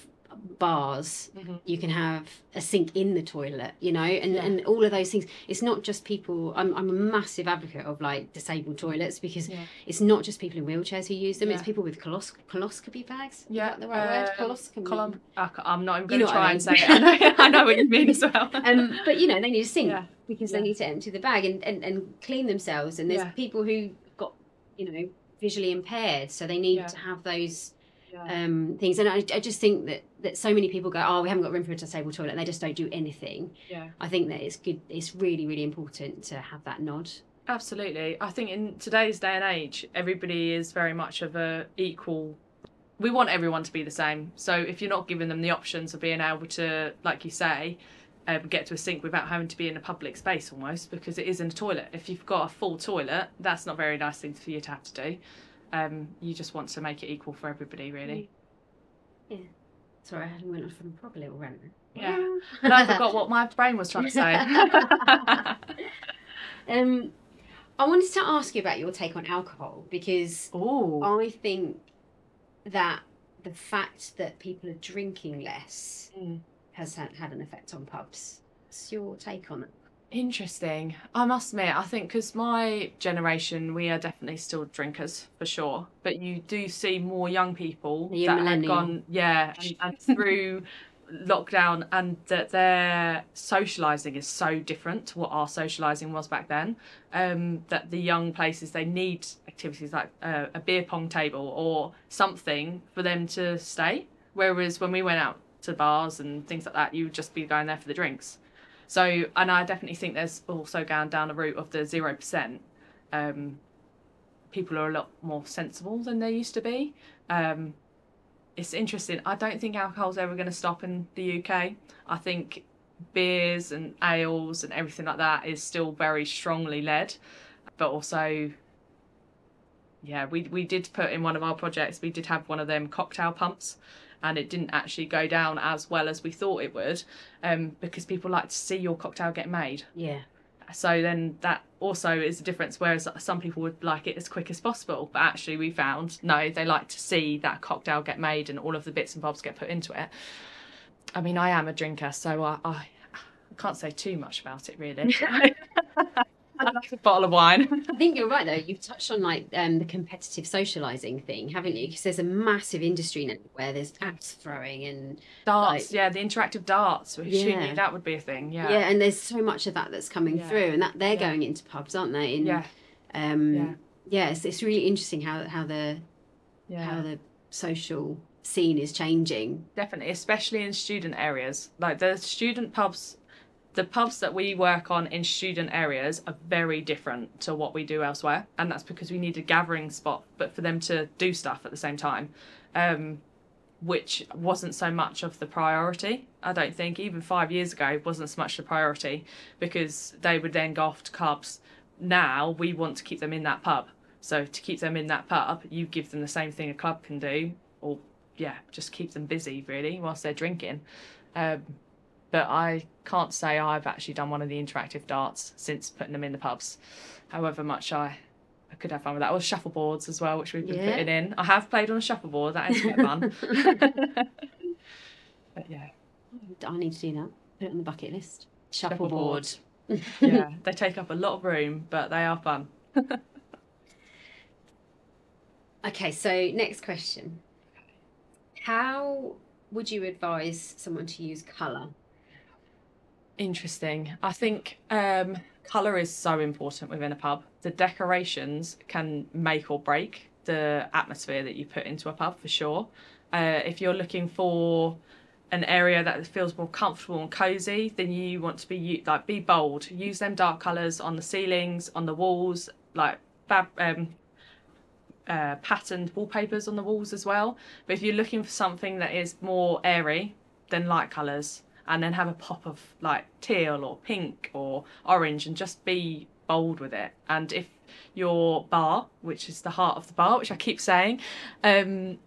Speaker 1: bars
Speaker 2: Mhm.
Speaker 1: you can have a sink in the toilet you know and,
Speaker 2: Yeah.
Speaker 1: and all of those things it's not just people I'm, I'm a massive advocate of like disabled toilets because
Speaker 2: Yeah.
Speaker 1: it's not just people in wheelchairs who use them it's people with colos- coloscopy bags
Speaker 2: yeah.
Speaker 1: The right word
Speaker 2: um,
Speaker 1: coloscopy
Speaker 2: column. I ca- I'm not even going to
Speaker 1: what I
Speaker 2: try and say it. I know, I know what you mean as well.
Speaker 1: um, but you know they need a sink
Speaker 2: Yeah.
Speaker 1: because
Speaker 2: Yeah.
Speaker 1: they need to empty the bag and, and, and clean themselves and there's
Speaker 2: Yeah.
Speaker 1: people who got you know visually impaired so they need
Speaker 2: Yeah.
Speaker 1: to have those
Speaker 2: Yeah.
Speaker 1: um, things and I, I just think that that so many people go oh we haven't got room for a disabled toilet and they just don't do anything
Speaker 2: yeah.
Speaker 1: i think that it's good it's really really important to have that nod
Speaker 2: Absolutely. I think in today's day and age, everybody is very much of a equal. We want everyone to be the same. So if you're not giving them the options of being able to, like you say, um, get to a sink without having to be in a public space almost, because it is in a toilet. If you've got a full toilet, that's not a very nice thing for you to have to do. Um, you just want to make it equal for everybody, really. Yeah.
Speaker 1: Sorry i hadn't went off on a proper little rant
Speaker 2: Yeah. And I forgot what my brain was trying to say.
Speaker 1: um i wanted to ask you about your take on alcohol because
Speaker 2: oh,
Speaker 1: I think that the fact that people are drinking less
Speaker 2: Mm.
Speaker 1: has had, had an effect on pubs. What's your take on it?
Speaker 2: Interesting. I must admit, I think because my generation, we are definitely still drinkers for sure. But you do see more young people that have
Speaker 1: millennial?
Speaker 2: gone, yeah, and, and through lockdown and that their socializing is so different to what our socializing was back then um, that the young places they need activities like uh, a beer pong table or something for them to stay whereas when we went out to bars and things like that you would just be going there for the drinks so and i definitely think there's also gone down the route of the 0% um, people are a lot more sensible than they used to be um, it's interesting. I don't think alcohol's ever going to stop in the UK. I think beers and ales and everything like that is still very strongly led, but also, yeah, we we did put in one of our projects. We did have one of them cocktail pumps, and it didn't actually go down as well as we thought it would, um, because people like to see your cocktail get made.
Speaker 1: Yeah.
Speaker 2: So then that also is a difference. Whereas some people would like it as quick as possible, but actually we found no, they like to see that cocktail get made and all of the bits and bobs get put into it. I mean, I am a drinker, so I, I, I can't say too much about it really. A bottle of wine.
Speaker 1: I think you're right though. You've touched on like um, the competitive socialising thing, haven't you? Because there's a massive industry now where there's axe throwing and
Speaker 2: darts.
Speaker 1: like-
Speaker 2: yeah, the interactive darts.
Speaker 1: Yeah.
Speaker 2: that would be a thing. Yeah.
Speaker 1: yeah. and there's so much of that that's coming
Speaker 2: Yeah.
Speaker 1: through, and that they're
Speaker 2: Yeah.
Speaker 1: going into pubs, aren't they? And,
Speaker 2: Yeah.
Speaker 1: Um,
Speaker 2: Yeah.
Speaker 1: yeah. It's, it's really interesting how how the
Speaker 2: Yeah.
Speaker 1: how the social scene is changing.
Speaker 2: Definitely, especially in student areas. Like the student pubs, the pubs that we work on in student areas are very different to what we do elsewhere. And that's because we need a gathering spot, but for them to do stuff at the same time, um, which wasn't so much of the priority. I don't think, even five years ago, wasn't so much the priority because they would then go off to clubs. Now we want to keep them in that pub. So to keep them in that pub, you give them the same thing a club can do, or yeah, just keep them busy really whilst they're drinking. Um, but I can't say I've actually done one of the interactive darts since putting them in the pubs. However much I, I could have fun with that. Or shuffleboards as well, which we've been
Speaker 1: Yeah.
Speaker 2: putting in. I have played on a shuffleboard. That is quite fun. but yeah,
Speaker 1: I need to do that. Put it on the bucket list.
Speaker 2: Shuffleboard.
Speaker 1: Shuffleboard.
Speaker 2: yeah, they take up a lot of room, but they are fun.
Speaker 1: Okay, so next question. How would you advise someone to use colour?
Speaker 2: Interesting. I think um, colour is so important within a pub. The decorations can make or break the atmosphere that you put into a pub for sure. Uh, if you're looking for an area that feels more comfortable and cozy, then you want to be like be bold. Use them dark colours on the ceilings, on the walls, like um, uh, patterned wallpapers on the walls as well. But if you're looking for something that is more airy, then light colours, and then have a pop of like teal or pink or orange, and just be bold with it. And if your bar, which is the heart of the bar, which I keep saying, um,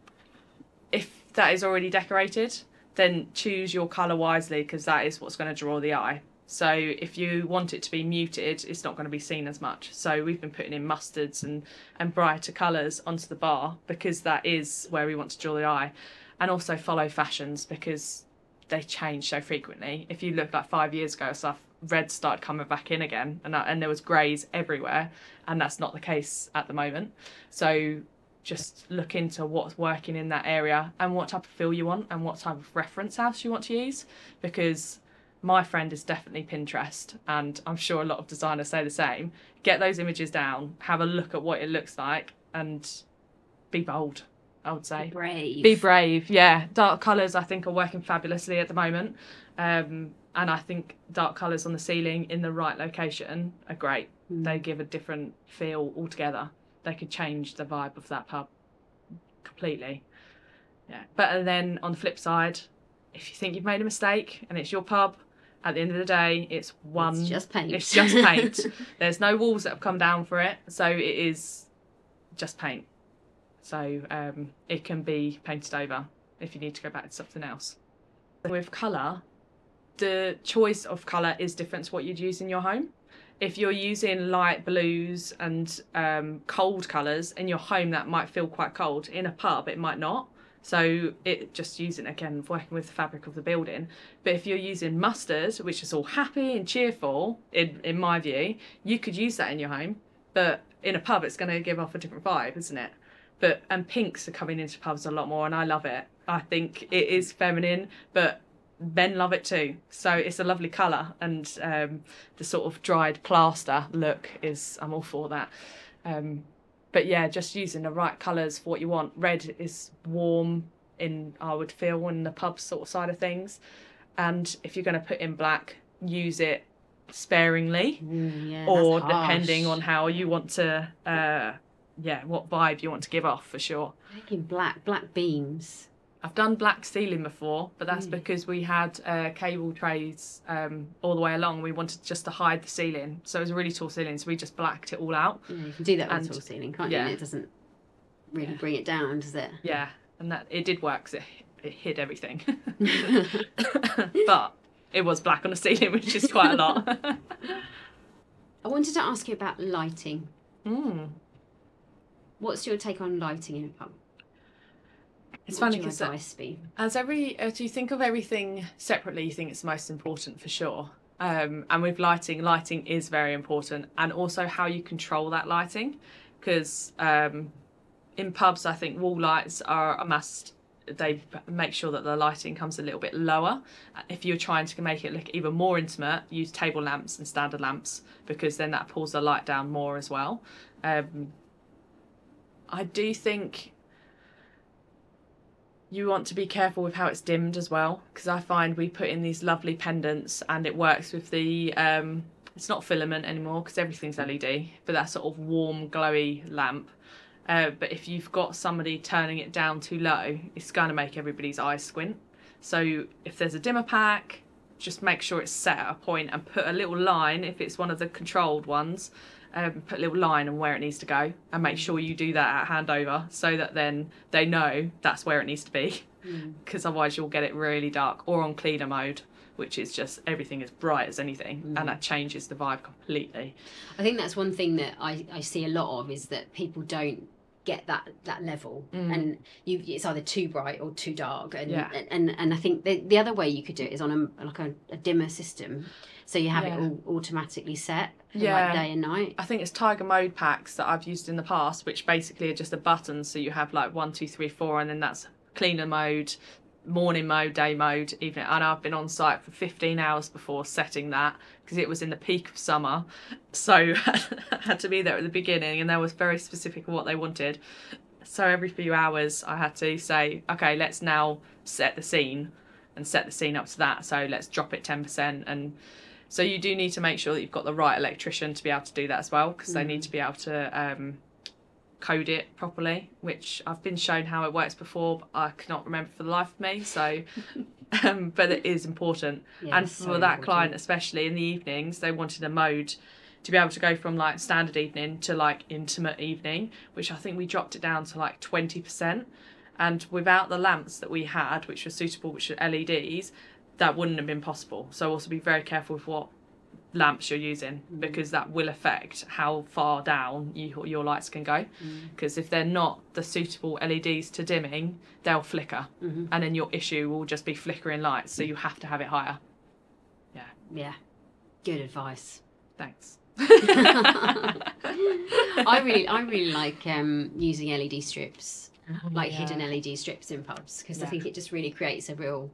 Speaker 2: if that is already decorated, then choose your colour wisely because that is what's going to draw the eye. So if you want it to be muted, it's not going to be seen as much. So we've been putting in mustards and, and brighter colours onto the bar because that is where we want to draw the eye. And also follow fashions because they change so frequently. If you look like five years ago, stuff red started coming back in again, and that, and there was greys everywhere, and that's not the case at the moment. So just look into what's working in that area and what type of feel you want and what type of reference house you want to use because my friend is definitely Pinterest and I'm sure a lot of designers say the same. Get those images down, have a look at what it looks like and be bold, I would say.
Speaker 1: Brave.
Speaker 2: Be brave, yeah. Dark colours I think are working fabulously at the moment. Um, and I think dark colours on the ceiling in the right location are great.
Speaker 1: Mm.
Speaker 2: They give a different feel altogether. They could change the vibe of that pub completely. Yeah. But then on the flip side, if you think you've made a mistake and it's your pub, at the end of the day, it's one.
Speaker 1: It's just paint.
Speaker 2: It's just paint. There's no walls that have come down for it, so it is just paint. So um, it can be painted over if you need to go back to something else. With colour, the choice of colour is different to what you'd use in your home. If you're using light blues and um, cold colours in your home, that might feel quite cold. In a pub, it might not. So it just using again working with the fabric of the building. But if you're using mustard, which is all happy and cheerful, in in my view, you could use that in your home. But in a pub, it's going to give off a different vibe, isn't it? But and pinks are coming into pubs a lot more, and I love it. I think it is feminine, but men love it too. So it's a lovely colour, and um, the sort of dried plaster look is I'm all for that. Um, but yeah, just using the right colours for what you want. Red is warm in I would feel in the pub sort of side of things, and if you're going to put in black, use it sparingly,
Speaker 1: Mm, yeah,
Speaker 2: or depending on how you want to. Uh, yeah, what vibe you want to give off for sure.
Speaker 1: Making black black beams.
Speaker 2: I've done black ceiling before, but that's
Speaker 1: Mm.
Speaker 2: because we had uh, cable trays um, all the way along. We wanted just to hide the ceiling, so it was a really tall ceiling, so we just blacked it all out.
Speaker 1: Yeah, you can do that with
Speaker 2: And-
Speaker 1: a tall ceiling, can't
Speaker 2: yeah.
Speaker 1: you? And it doesn't really
Speaker 2: Yeah.
Speaker 1: bring it down, does it?
Speaker 2: Yeah, and that it did work. 'cause it, it hid everything, but it was black on the ceiling, which is quite a lot.
Speaker 1: I wanted to ask you about lighting.
Speaker 2: mm.
Speaker 1: What's your take on lighting in a pub?
Speaker 2: It's
Speaker 1: What
Speaker 2: funny because as every as you think of everything separately, you think it's most important for sure. Um, and with lighting, lighting is very important, and also how you control that lighting, because um, in pubs, I think wall lights are a must. They make sure that the lighting comes a little bit lower. If you're trying to make it look even more intimate, use table lamps and standard lamps because then that pulls the light down more as well. Um, I do think you want to be careful with how it's dimmed as well because I find we put in these lovely pendants and it works with the um, it's not filament anymore because everything's LED, but that sort of warm glowy lamp. Uh, but if you've got somebody turning it down too low, it's going to make everybody's eyes squint. So if there's a dimmer pack, just make sure it's set at a point and put a little line if it's one of the controlled ones. Um, put a little line on where it needs to go and make sure you do that at handover so that then they know that's where it needs to be. Because otherwise you'll get it really dark or on cleaner mode which is just everything as bright as anything and that changes the vibe completely.
Speaker 1: I think that's one thing that I, I see a lot of is that people don't get that that level
Speaker 2: Mm.
Speaker 1: and you it's either too bright or too dark and
Speaker 2: Yeah.
Speaker 1: and and I think the, the other way you could do it is on a like a, a dimmer system so you have
Speaker 2: Yeah.
Speaker 1: it all automatically set
Speaker 2: Yeah.
Speaker 1: like day and night
Speaker 2: I think it's Tiger Mode packs that I've used in the past, which basically are just a button. So you have like one, two, three, four, and then that's cleaner mode, morning mode, day mode, evening. And I've been on site for 15 hours before setting that because it was in the peak of summer. So I had to be there at the beginning, and they was very specific of what they wanted. So every few hours, I had to say, okay, let's now set the scene and set the scene up to that. So let's drop it 10% and so you do need to make sure that you've got the right electrician to be able to do that as well, because they need to be able to um, code it properly. Which I've been shown how it works before, but I cannot remember for the life of me. So, um, but it is important.
Speaker 1: Yeah,
Speaker 2: and for
Speaker 1: so
Speaker 2: that
Speaker 1: important.
Speaker 2: client, especially in the evenings, they wanted a mode to be able to go from like standard evening to like intimate evening, which I think we dropped it down to like twenty percent. And without the lamps that we had, which were suitable, which are LEDs, that wouldn't have been possible. So also be very careful with what lamps you're using mm. because that will affect how far down you, your lights can go. Mm. Because if they're not the suitable LEDs to dimming, they'll flicker, mm-hmm. and then your issue will just be flickering lights. So you have to have it higher.
Speaker 1: yeah yeah good advice
Speaker 2: Thanks.
Speaker 1: I really I really like um, using LED strips oh, like
Speaker 2: yeah.
Speaker 1: hidden LED strips in pubs because I think it just really creates a real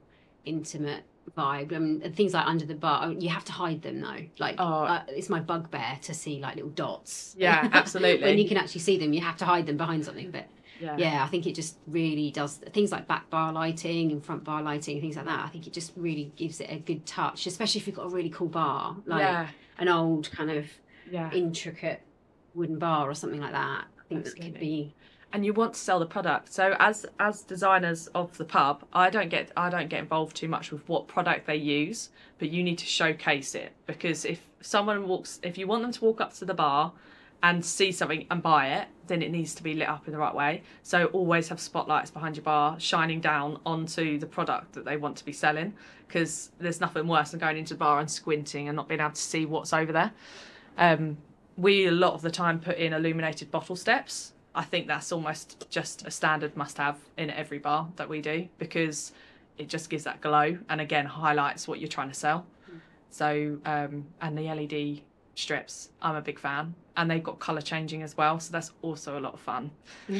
Speaker 1: intimate vibe. I mean, and things like under the bar, oh, you have to hide them though. Like,
Speaker 2: Oh.
Speaker 1: uh, it's my bugbear to see like little dots.
Speaker 2: Yeah, absolutely.
Speaker 1: when you can actually see them, you have to hide them behind something. But
Speaker 2: Yeah.
Speaker 1: yeah, I think it just really does things like back bar lighting and front bar lighting, things like that. I think it just really gives it a good touch, especially if you've got a really cool bar, like
Speaker 2: yeah.
Speaker 1: an old kind of
Speaker 2: Yeah.
Speaker 1: intricate wooden bar or something like that. I think that could be.
Speaker 2: And you want to sell the product. So as as designers of the pub, I don't get I don't get involved too much with what product they use, but you need to showcase it because if someone walks if you want them to walk up to the bar and see something and buy it, then it needs to be lit up in the right way. So always have spotlights behind your bar shining down onto the product that they want to be selling because there's nothing worse than going into the bar and squinting and not being able to see what's over there. Um, we a lot of the time put in illuminated bottle steps. I think that's almost just a standard must have in every bar that we do because it just gives that glow and again highlights what you're trying to sell. So um, and the LED strips, I'm a big fan, and they've got color changing as well, so that's also a lot of fun.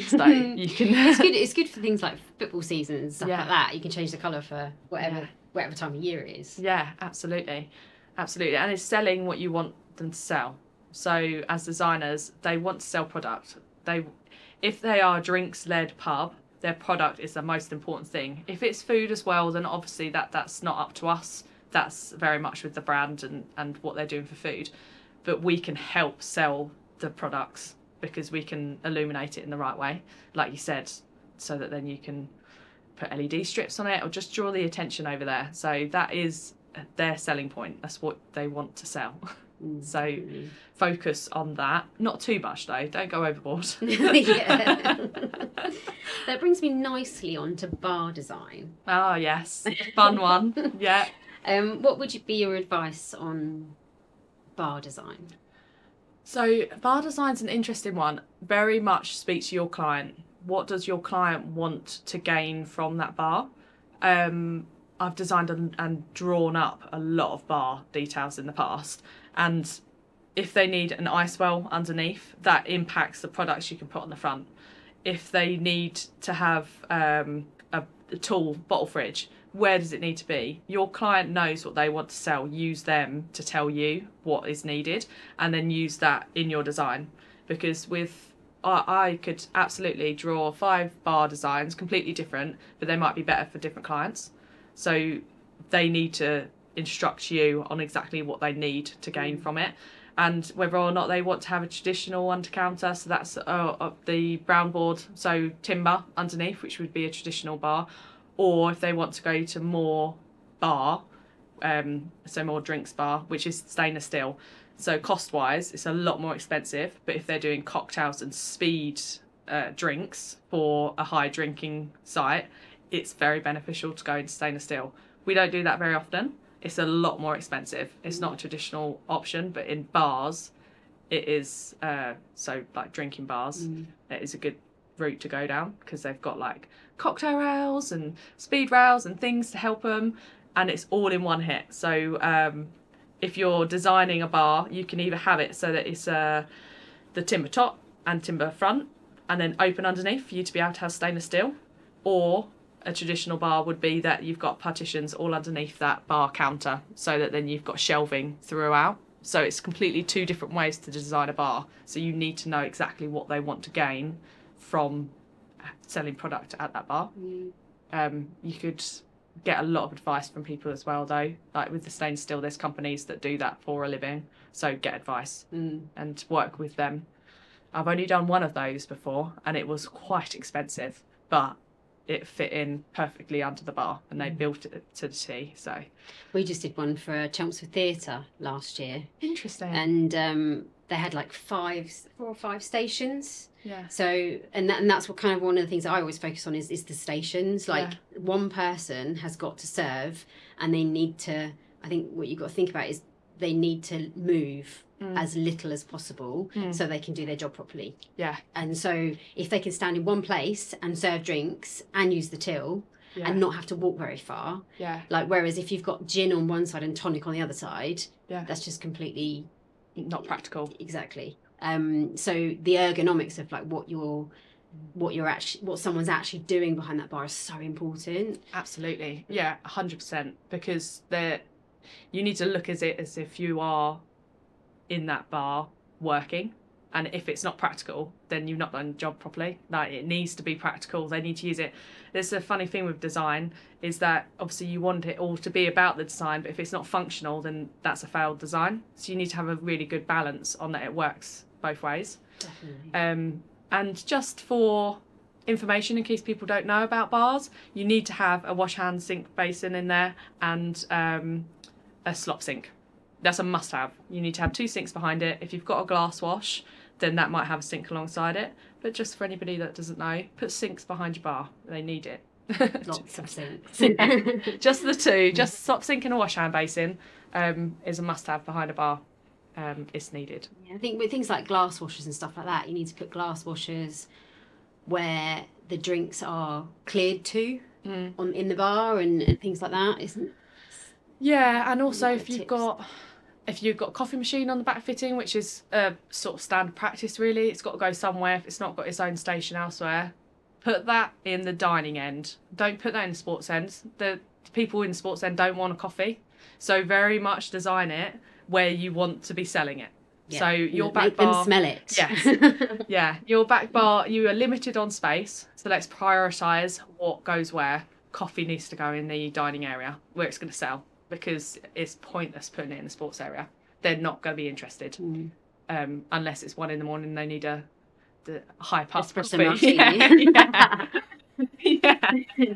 Speaker 2: So you can
Speaker 1: it's good. It's good for things like football seasons and stuff
Speaker 2: Yeah.
Speaker 1: like that. You can change the colour for whatever
Speaker 2: Yeah.
Speaker 1: whatever time of year it is.
Speaker 2: Yeah, absolutely. Absolutely. And it's selling what you want them to sell. So as designers, they want to sell product. They if they are drinks led pub, their product is the most important thing. If it's food as well, then obviously that that's not up to us. That's very much with the brand and, and what they're doing for food. But we can help sell the products because we can illuminate it in the right way, like you said, so that then you can put LED strips on it or just draw the attention over there. So that is their selling point. That's what they want to sell. So focus on that. Not too much though. Don't go overboard.
Speaker 1: that brings me nicely on to bar design.
Speaker 2: Ah yes, fun one. Yeah.
Speaker 1: Um, what would you be your advice on bar design?
Speaker 2: So bar design's an interesting one. Very much speak to your client. What does your client want to gain from that bar? Um, I've designed and, and drawn up a lot of bar details in the past, and if they need an ice well underneath, that impacts the products you can put on the front. If they need to have um, a, a tall bottle fridge, where does it need to be? Your client knows what they want to sell. Use them to tell you what is needed, and then use that in your design. Because with I, I could absolutely draw five bar designs, completely different, but they might be better for different clients. So they need to instruct you on exactly what they need to gain from it. And whether or not they want to have a traditional under counter so that's uh, uh, the brown board so timber underneath which would be a traditional bar. Or if they want to go to more bar um, so more drinks bar which is stainless steel. So cost wise it's a lot more expensive but if they're doing cocktails and speed uh, drinks for a high drinking site it's very beneficial to go into stainless steel. We don't do that very often it's a lot more expensive. It's not a traditional option, but in bars, it is. Uh, so like drinking bars,
Speaker 1: Mm.
Speaker 2: it is a good route to go down because they've got like cocktail rails and speed rails and things to help them, and it's all in one hit. So um, if you're designing a bar, you can either have it so that it's uh, the timber top and timber front, and then open underneath for you to be able to have stainless steel, or a traditional bar would be that you've got partitions all underneath that bar counter so that then you've got shelving throughout. So it's completely two different ways to design a bar. So you need to know exactly what they want to gain from selling product at that bar. Um, you could get a lot of advice from people as well, though. Like with the stainless steel, there's companies that do that for a living. So get advice
Speaker 1: Mm.
Speaker 2: and work with them. I've only done one of those before, and it was quite expensive, but it fit in perfectly under the bar, and they built it to the T. So
Speaker 1: We just did one for Chelmsford Theatre last year,
Speaker 2: interesting.
Speaker 1: and um, they had like five, four or five stations.
Speaker 2: yeah,
Speaker 1: So, and that, and that's what kind of one of the things I always focus on is is the stations. Like
Speaker 2: Yeah.
Speaker 1: one person has got to serve, and they need to. I think what you've got to think about is they need to move
Speaker 2: Mm.
Speaker 1: as little as possible
Speaker 2: Mm.
Speaker 1: so they can do their job properly.
Speaker 2: yeah,
Speaker 1: And so, if they can stand in one place and serve drinks and use the till
Speaker 2: yeah,
Speaker 1: and not have to walk very far,
Speaker 2: yeah,
Speaker 1: like whereas if you've got gin on one side and tonic on the other side,
Speaker 2: Yeah.
Speaker 1: that's just completely
Speaker 2: not practical.
Speaker 1: exactly. Um, so the ergonomics of like what you're what you're actually what someone's actually doing behind that bar is so important.
Speaker 2: Absolutely, yeah, hundred percent. Because they're you need to look at it as if you are in that bar working. And if it's not practical, then you've not done your job properly. Like it needs to be practical. They need to use it. There's a funny thing with design is that obviously you want it all to be about the design, but if it's not functional, then that's a failed design. So you need to have a really good balance on that it works both ways.
Speaker 1: Definitely.
Speaker 2: Um, and just for information, in case people don't know about bars, you need to have a wash hand sink basin in there and um, a slop sink. That's a must have. You need to have two sinks behind it. If you've got a glass wash, then that might have a sink alongside it. But just for anybody that doesn't know, put sinks behind your bar. They need it.
Speaker 1: Lots of sinks.
Speaker 2: just the two, just slop sink and a wash hand basin um, is a must have behind a bar. Um, it's needed.
Speaker 1: I think with things like glass washers and stuff like that, you need to put glass washers where the drinks are cleared to
Speaker 2: Mm.
Speaker 1: on in the bar and, and things like that. Isn't
Speaker 2: Yeah, and also if you've
Speaker 1: tips.
Speaker 2: got if you've got a coffee machine on the back fitting, which is a sort of standard practice really, it's got to go somewhere. If it's not got its own station elsewhere, put that in the dining end. Don't put that in the sports end. The people in sports end don't want a coffee. So very much design it where you want to be selling it. So your
Speaker 1: Make
Speaker 2: back
Speaker 1: them
Speaker 2: bar,
Speaker 1: smell it.
Speaker 2: Yes. yeah, your back bar, you are limited on space. So let's prioritize what goes where. Coffee needs to go in the dining area where it's going to sell because it's pointless putting it in the sports area. They're not going to be interested
Speaker 1: Mm.
Speaker 2: um, unless it's one in the morning. and They need a the hype up
Speaker 1: Espresso
Speaker 2: coffee. Yeah, yeah. yeah.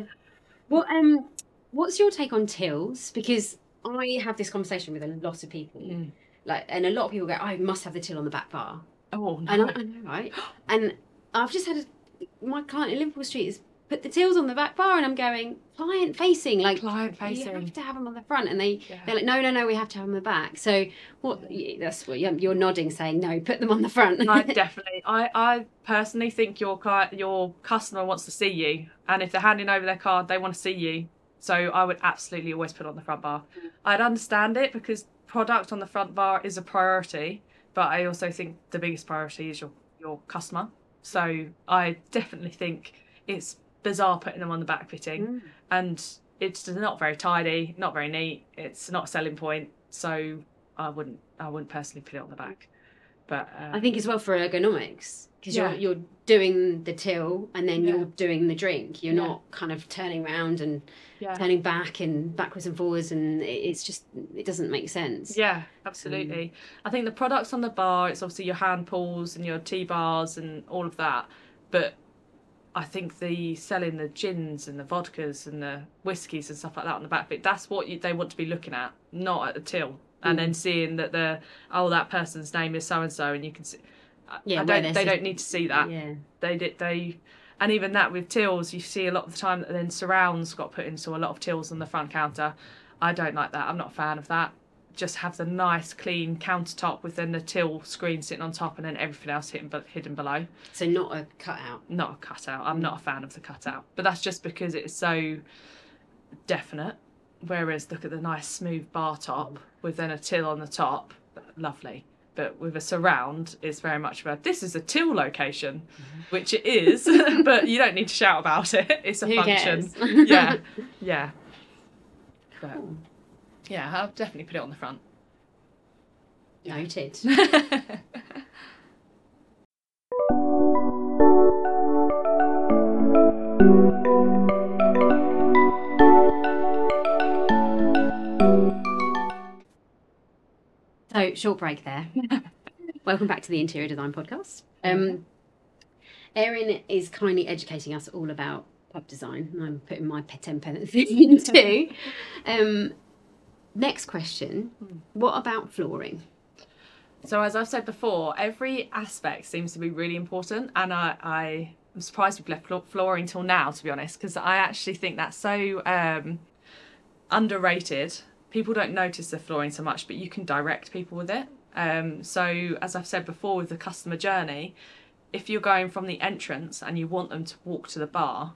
Speaker 1: What um, what's your take on tills? Because I have this conversation with a lot of people,
Speaker 2: Mm.
Speaker 1: like, and a lot of people go, "I must have the till on the back bar,"
Speaker 2: Oh no.
Speaker 1: and I, I know, right? And I've just had a, my client in Liverpool Street has put the tills on the back bar, and I'm going client facing, like
Speaker 2: Client facing you
Speaker 1: have to have them on the front, and they
Speaker 2: Yeah.
Speaker 1: they're like, "No, no, no, we have to have them on the back." So what? That's what you're, you're nodding, saying, "No, put them on the front."
Speaker 2: I definitely. I, I personally think your client, your customer wants to see you, and if they're handing over their card, they want to see you. So I would absolutely always put on the front bar. Mm. I'd understand it because product on the front bar is a priority, but I also think the biggest priority is your your customer. So I definitely think it's bizarre putting them on the back fitting,
Speaker 1: Mm.
Speaker 2: and it's not very tidy, not very neat. It's not a selling point. So I wouldn't. I wouldn't personally put it on the back. But uh,
Speaker 1: I think as well for ergonomics because
Speaker 2: Yeah.
Speaker 1: you're you're doing the till and then
Speaker 2: Yeah.
Speaker 1: you're doing the drink. You're
Speaker 2: Yeah.
Speaker 1: not kind of turning around and turning back and backwards and forwards, and it- it's just it doesn't make sense.
Speaker 2: Yeah, absolutely. I think the products on the bar, it's obviously your hand pulls and your T-bars and all of that. But I think the selling the gins and the vodkas and the whiskies and stuff like that on the back bit, that's what you, they want to be looking at, not at the till. And then mm. seeing that the oh that person's name is so and so, and you can see.
Speaker 1: Yeah,
Speaker 2: don't, they don't need to see that.
Speaker 1: Yeah,
Speaker 2: They did. They, and even that with tills, you see a lot of the time that then surrounds got put into a lot of tills on the front counter. I don't like that. I'm not a fan of that. Just have the nice, clean countertop with then the till screen sitting on top, and then everything else hidden, hidden below.
Speaker 1: so not a cutout.
Speaker 2: Not a cutout. I'm not a fan of the cutout, but that's just because it's so definite. Whereas look at the nice smooth bar top with then a till on the top, lovely. But with a surround, it's very much about this is a till location, mm-hmm. which it is, but you don't need to shout about it. It's a
Speaker 1: Who
Speaker 2: function.
Speaker 1: cares?
Speaker 2: yeah, yeah. But yeah, I'll definitely put it on the front.
Speaker 1: Noted. So short break there. Welcome back to the Interior Design Podcast. Um, Erin is kindly educating us all about pub design, and I'm putting my pet ten pence in too. Um, next question: What about flooring?
Speaker 2: So as I've said before, every aspect seems to be really important, and I, I am surprised we've left flooring till now, to be honest, because I actually think that's so um, underrated. People don't notice the flooring so much, but you can direct people with it. Um, so as I've said before, with the customer journey, if you're going from the entrance and you want them to walk to the bar,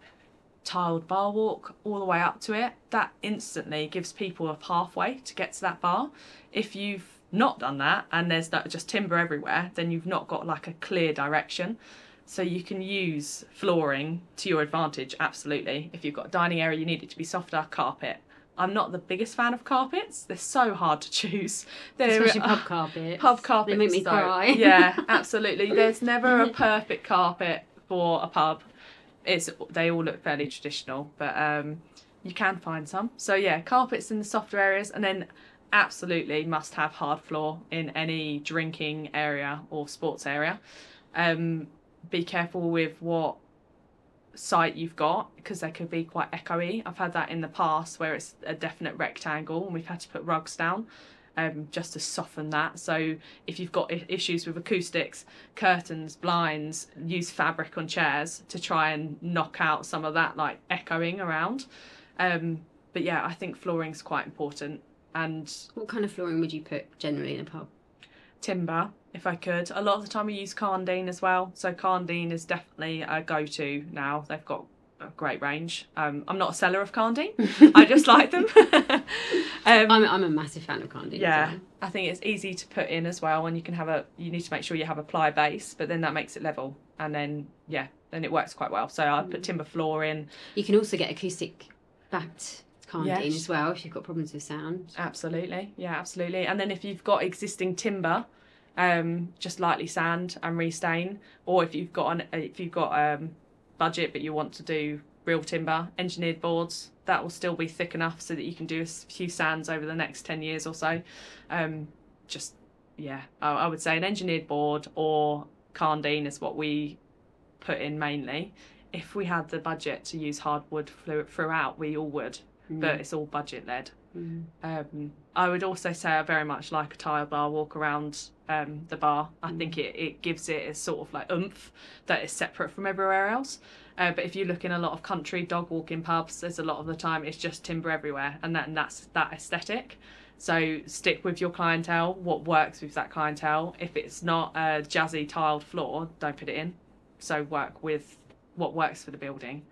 Speaker 2: tiled bar walk all the way up to it, that instantly gives people a pathway to get to that bar. If you've not done that and there's that just timber everywhere, then you've not got like a clear direction. So you can use flooring to your advantage, absolutely. If you've got a dining area, you need it to be softer, carpet. I'm not the biggest fan of carpets. They're so hard to choose. They're,
Speaker 1: Especially pub uh, carpet.
Speaker 2: Pub carpet.
Speaker 1: They make me
Speaker 2: so-
Speaker 1: cry.
Speaker 2: yeah, absolutely. There's never a perfect carpet for a pub. It's they all look fairly traditional, but um, you can find some. So yeah, carpets in the softer areas, and then absolutely must have hard floor in any drinking area or sports area. Um, be careful with what site you've got because they could be quite echoey. I've had that in the past where it's a definite rectangle and we've had to put rugs down um, just to soften that. So if you've got issues with acoustics, curtains, blinds, use fabric on chairs to try and knock out some of that like echoing around. Um, but yeah, I think flooring's quite important and
Speaker 1: What kind of flooring would you put generally in a pub?
Speaker 2: timber if I could. A lot of the time we use Karndean as well. So Karndean is definitely a go-to now. They've got a great range. Um, I'm not a seller of Karndean. I just like them. um,
Speaker 1: I'm, I'm a massive fan of Karndean.
Speaker 2: yeah, I think it's easy to put in as well, and you can have a. You need to make sure you have a ply base, but then that makes it level, and then yeah, then it works quite well. So I put timber floor in.
Speaker 1: You can also get acoustic backed Karndean
Speaker 2: Yes.
Speaker 1: as well if you've got problems with sound.
Speaker 2: Absolutely, yeah, absolutely. And then if you've got existing timber, um, just lightly sand and restain, or if you've got an if you've got um, budget but you want to do real timber, engineered boards, that will still be thick enough so that you can do a few sands over the next ten years or so. Um, just yeah, I, I would say an engineered board or Karndean is what we put in mainly. If we had the budget to use hardwood thro- throughout, we all would, but it's all budget led.
Speaker 1: Mm.
Speaker 2: Um, I would also say I very much like a tile bar walk around um, the bar. I
Speaker 1: Mm.
Speaker 2: think it, it gives it a sort of like oomph that is separate from everywhere else. Uh, but if you look in a lot of country dog walking pubs, there's a lot of the time it's just timber everywhere, and that and that's that aesthetic. So stick with your clientele. What works with that clientele? If it's not a jazzy tiled floor, don't put it in. So work with what works for the building.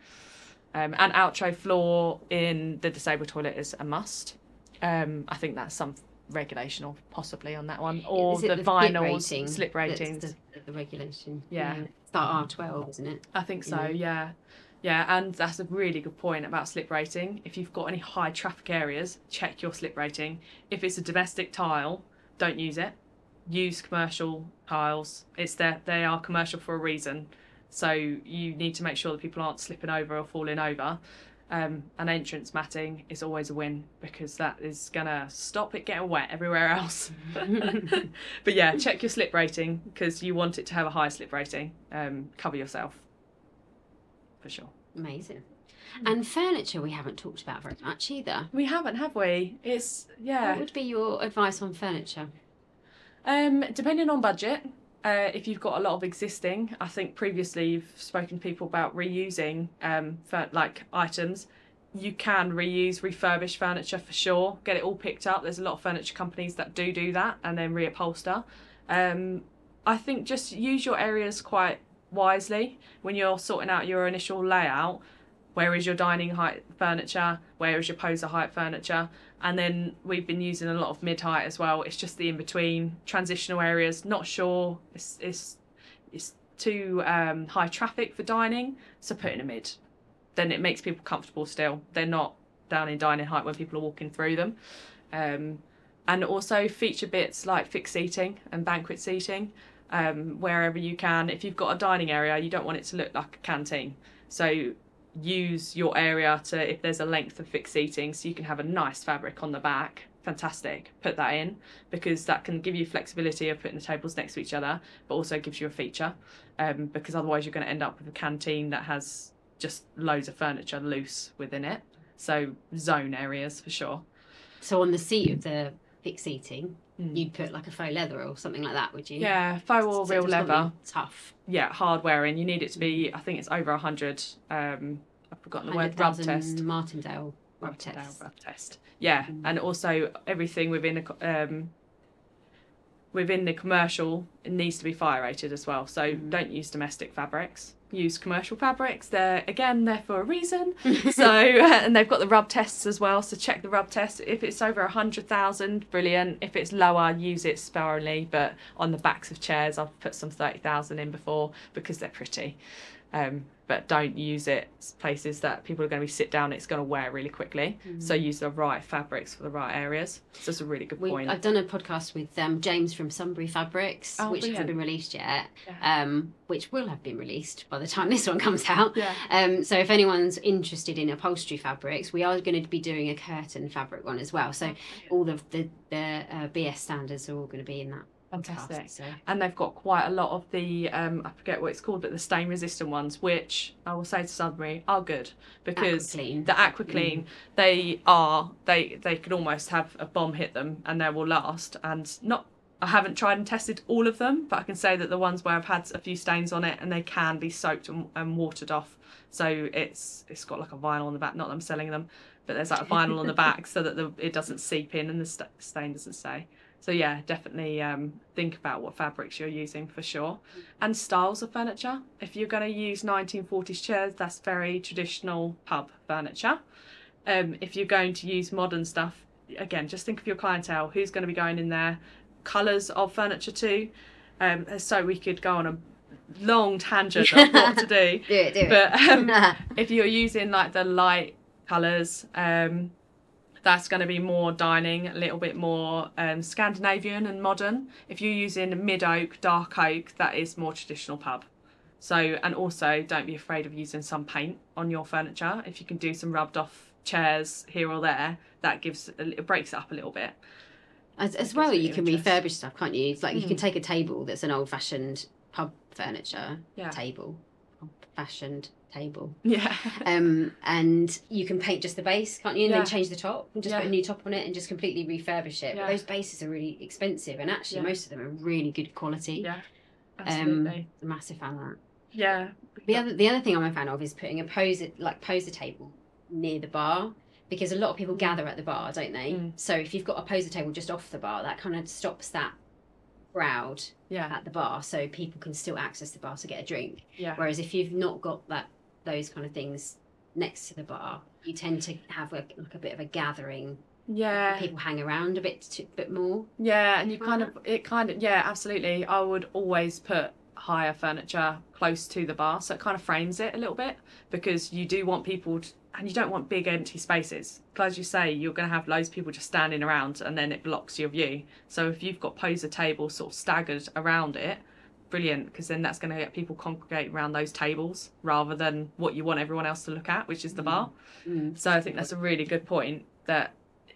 Speaker 2: Um, and Altro floor in the disabled toilet is a must. Um, I think that's some regulation or possibly on that one, or the,
Speaker 1: slip
Speaker 2: vinyls
Speaker 1: rating
Speaker 2: slip ratings.
Speaker 1: The, the regulation.
Speaker 2: Yeah.
Speaker 1: It's like R twelve, isn't it?
Speaker 2: I think so,
Speaker 1: Yeah.
Speaker 2: yeah. Yeah, and that's a really good point about slip rating. If you've got any high traffic areas, check your slip rating. If it's a domestic tile, don't use it. Use commercial tiles. It's there they are commercial for a reason. So you need to make sure that people aren't slipping over or falling over. Um, and entrance matting is always a win because that is gonna stop it getting wet everywhere else. but yeah, check your slip rating because you want it to have a high slip rating. Um, cover yourself for sure.
Speaker 1: Amazing. And furniture we haven't talked about very much either.
Speaker 2: We haven't, have we? It's yeah.
Speaker 1: What would be your advice on furniture?
Speaker 2: Um, depending on budget, uh, if you've got a lot of existing, I think previously you've spoken to people about reusing um, for, like items. You can reuse refurbished furniture for sure. Get it all picked up. There's a lot of furniture companies that do do that and then reupholster. Um, I think just use your areas quite wisely when you're sorting out your initial layout. Where is your dining height furniture? Where is your poser height furniture? And then we've been using a lot of mid height as well. It's just the in between transitional areas. Not sure. It's it's it's too um, high traffic for dining, so put in a mid. Then it makes people comfortable still. They're not down in dining height when people are walking through them. Um, and also feature bits like fixed seating and banquet seating um, wherever you can. If you've got a dining area, you don't want it to look like a canteen. So use your area to if there's a length of fixed seating so you can have a nice fabric on the back fantastic put that in because that can give you flexibility of putting the tables next to each other but also gives you a feature um, because otherwise you're going to end up with a canteen that has just loads of furniture loose within it so zone areas for sure
Speaker 1: So on the seat of the fixed seating,
Speaker 2: Mm.
Speaker 1: you'd put like a faux leather or something like that, would you?
Speaker 2: yeah faux or
Speaker 1: So
Speaker 2: real leather
Speaker 1: Tough.
Speaker 2: yeah hard wearing you need it to be i think it's over 100 um forgotten the word rub test
Speaker 1: Martindale rub test.
Speaker 2: rub test. Yeah,
Speaker 1: Mm.
Speaker 2: and also everything within a um, within the commercial it needs to be fire rated as well. So
Speaker 1: Mm.
Speaker 2: don't use domestic fabrics. Use commercial fabrics. They're again they're for a reason. so and they've got the rub tests as well. So check the rub test. If it's over a hundred thousand, brilliant. If it's lower, use it sparingly. But on the backs of chairs, I've put some thirty thousand in before because they're pretty. Um, but don't use it places that people are going to be sit down. It's going to wear really quickly. So use the right fabrics for the right areas. So that's a really good
Speaker 1: We,
Speaker 2: point.
Speaker 1: I've done a podcast with um, James from Sunbury Fabrics,
Speaker 2: Oh,
Speaker 1: which hasn't been released yet,
Speaker 2: Yeah.
Speaker 1: um, which will have been released by the time this one comes out.
Speaker 2: Yeah.
Speaker 1: Um, so if anyone's interested in upholstery fabrics, we are going to be doing a curtain fabric one as well. So all of the, the uh, BS standards are all going to be in that
Speaker 2: Fantastic.
Speaker 1: So
Speaker 2: and they've got quite a lot of the um, I forget what it's called, but the stain resistant ones, which I will say to Sudbury are good because
Speaker 1: AquaClean.
Speaker 2: the AquaClean they are they they could almost have a bomb hit them and they will last. And not I haven't tried and tested all of them, but I can say that the ones where I've had a few stains on it and they can be soaked and, and watered off. So it's it's got like a vinyl on the back. Not that I'm selling them, but there's like a vinyl on the back so that the, it doesn't seep in and the st- stain doesn't stay. So yeah, definitely um, think about what fabrics you're using for sure, and styles of furniture. If you're going to use 1940s chairs, that's very traditional pub furniture. Um, if you're going to use modern stuff, again, just think of your clientele. Who's going to be going in there? Colours of furniture too. Um, so we could go on a long tangent of what to do.
Speaker 1: do it, do it.
Speaker 2: But um, if you're using like the light colours, um, that's going to be more dining, a little bit more um, Scandinavian and modern. If you're using mid oak, dark oak, that is more traditional pub. So, and also don't be afraid of using some paint on your furniture. If you can do some rubbed off chairs here or there, that gives it breaks it up a little bit.
Speaker 1: As, as well, you can refurbish stuff, can't you? It's like you can
Speaker 2: Mm.
Speaker 1: take a table that's an old fashioned pub furniture
Speaker 2: Yeah.
Speaker 1: table, old fashioned table.
Speaker 2: Yeah.
Speaker 1: Um, and you can paint just the base, can't you? And
Speaker 2: Yeah.
Speaker 1: then change the top and just
Speaker 2: Yeah.
Speaker 1: put a new top on it and just completely refurbish it.
Speaker 2: Yeah.
Speaker 1: But those bases are really expensive, and actually, most of them are really good quality.
Speaker 2: Yeah.
Speaker 1: Um,
Speaker 2: Absolutely.
Speaker 1: A massive fan of that.
Speaker 2: yeah.
Speaker 1: The other, the other thing I'm a fan of is putting a poser, like poser table near the bar because a lot of people gather at the bar, don't they?
Speaker 2: Mm.
Speaker 1: So if you've got a poser table just off the bar, that kind of stops that crowd
Speaker 2: Yeah.
Speaker 1: at the bar, so people can still access the bar to get a drink.
Speaker 2: Yeah.
Speaker 1: Whereas if you've not got that those kind of things next to the bar, you tend to have a, like a bit of a gathering.
Speaker 2: Yeah.
Speaker 1: People hang around a bit to, bit more.
Speaker 2: Yeah, and you kind of it kind of yeah, absolutely. I would always put higher furniture close to the bar, so it kind of frames it a little bit because you do want people to, and you don't want big empty spaces. 'Cause As you say, you're going to have loads of people just standing around, and then it blocks your view. So if you've got poser tables sort of staggered around it, brilliant because then that's going to get people congregate around those tables rather than what you want everyone else to look at, which is the
Speaker 1: Mm.
Speaker 2: bar.
Speaker 1: Mm.
Speaker 2: So I think that's a really good point that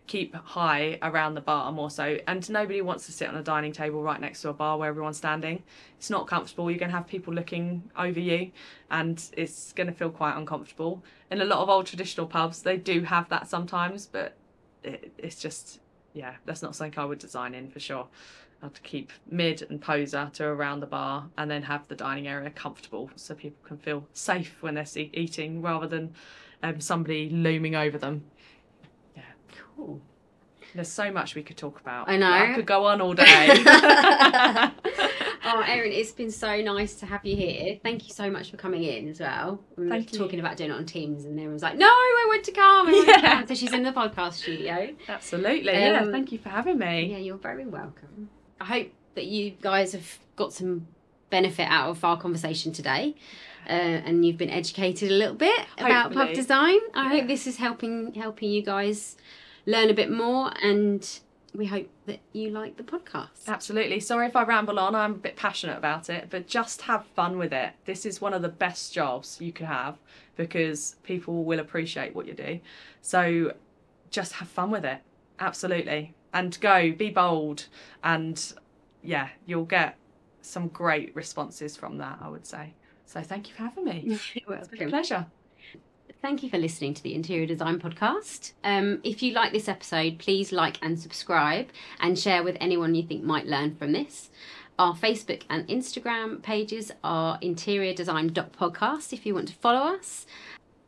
Speaker 2: keep high around the bar more so. And nobody wants to sit on a dining table right next to a bar where everyone's standing. It's not comfortable. You're going to have people looking over you and it's going to feel quite uncomfortable. In a lot of old traditional pubs, they do have that sometimes, but it, it's just, yeah, that's not something I would design in for sure. I'd keep mid and poser to around the bar and then have the dining area comfortable so people can feel safe when they're se- eating rather than um, somebody looming over them. Yeah.
Speaker 1: Cool.
Speaker 2: There's so much we could talk about.
Speaker 1: I know.
Speaker 2: I could go on all day.
Speaker 1: oh, Erin, it's been so nice to have you here. Thank you so much for coming in as well. We were
Speaker 2: Thank you.
Speaker 1: talking about doing it on Teams, and everyone was like, "No, I want to come." I want to
Speaker 2: Yeah.
Speaker 1: come. So she's in the podcast studio.
Speaker 2: Absolutely. yeah.
Speaker 1: Um,
Speaker 2: Thank you for having me.
Speaker 1: Yeah, you're very welcome. I hope that you guys have got some benefit out of our conversation today. Uh, and you've been educated a little bit about pub design. I
Speaker 2: Yeah.
Speaker 1: hope this is helping helping you guys learn a bit more, and we hope that you like the podcast.
Speaker 2: Absolutely. Sorry if I ramble on. I'm a bit passionate about it, but just have fun with it. This is one of the best jobs you could have because people will appreciate what you do. So just have fun with it. Absolutely. And go, be bold. And yeah, you'll get some great responses from that, I would say. So thank you for having me. It's been a pleasure.
Speaker 1: Thank you for listening to the Interior Design Podcast. Um, if you like this episode, please like and subscribe and share with anyone you think might learn from this. Our Facebook and Instagram pages are interiordesign.podcast if you want to follow us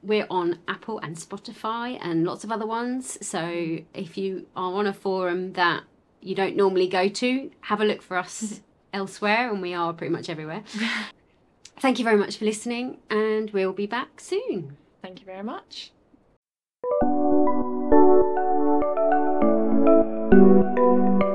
Speaker 1: we're on Apple and Spotify and lots of other ones. So if you are on a forum that you don't normally go to, have a look for us elsewhere, and we are pretty much everywhere. Thank you very much for listening, and we'll be back soon.
Speaker 2: Thank you very much. Thank you.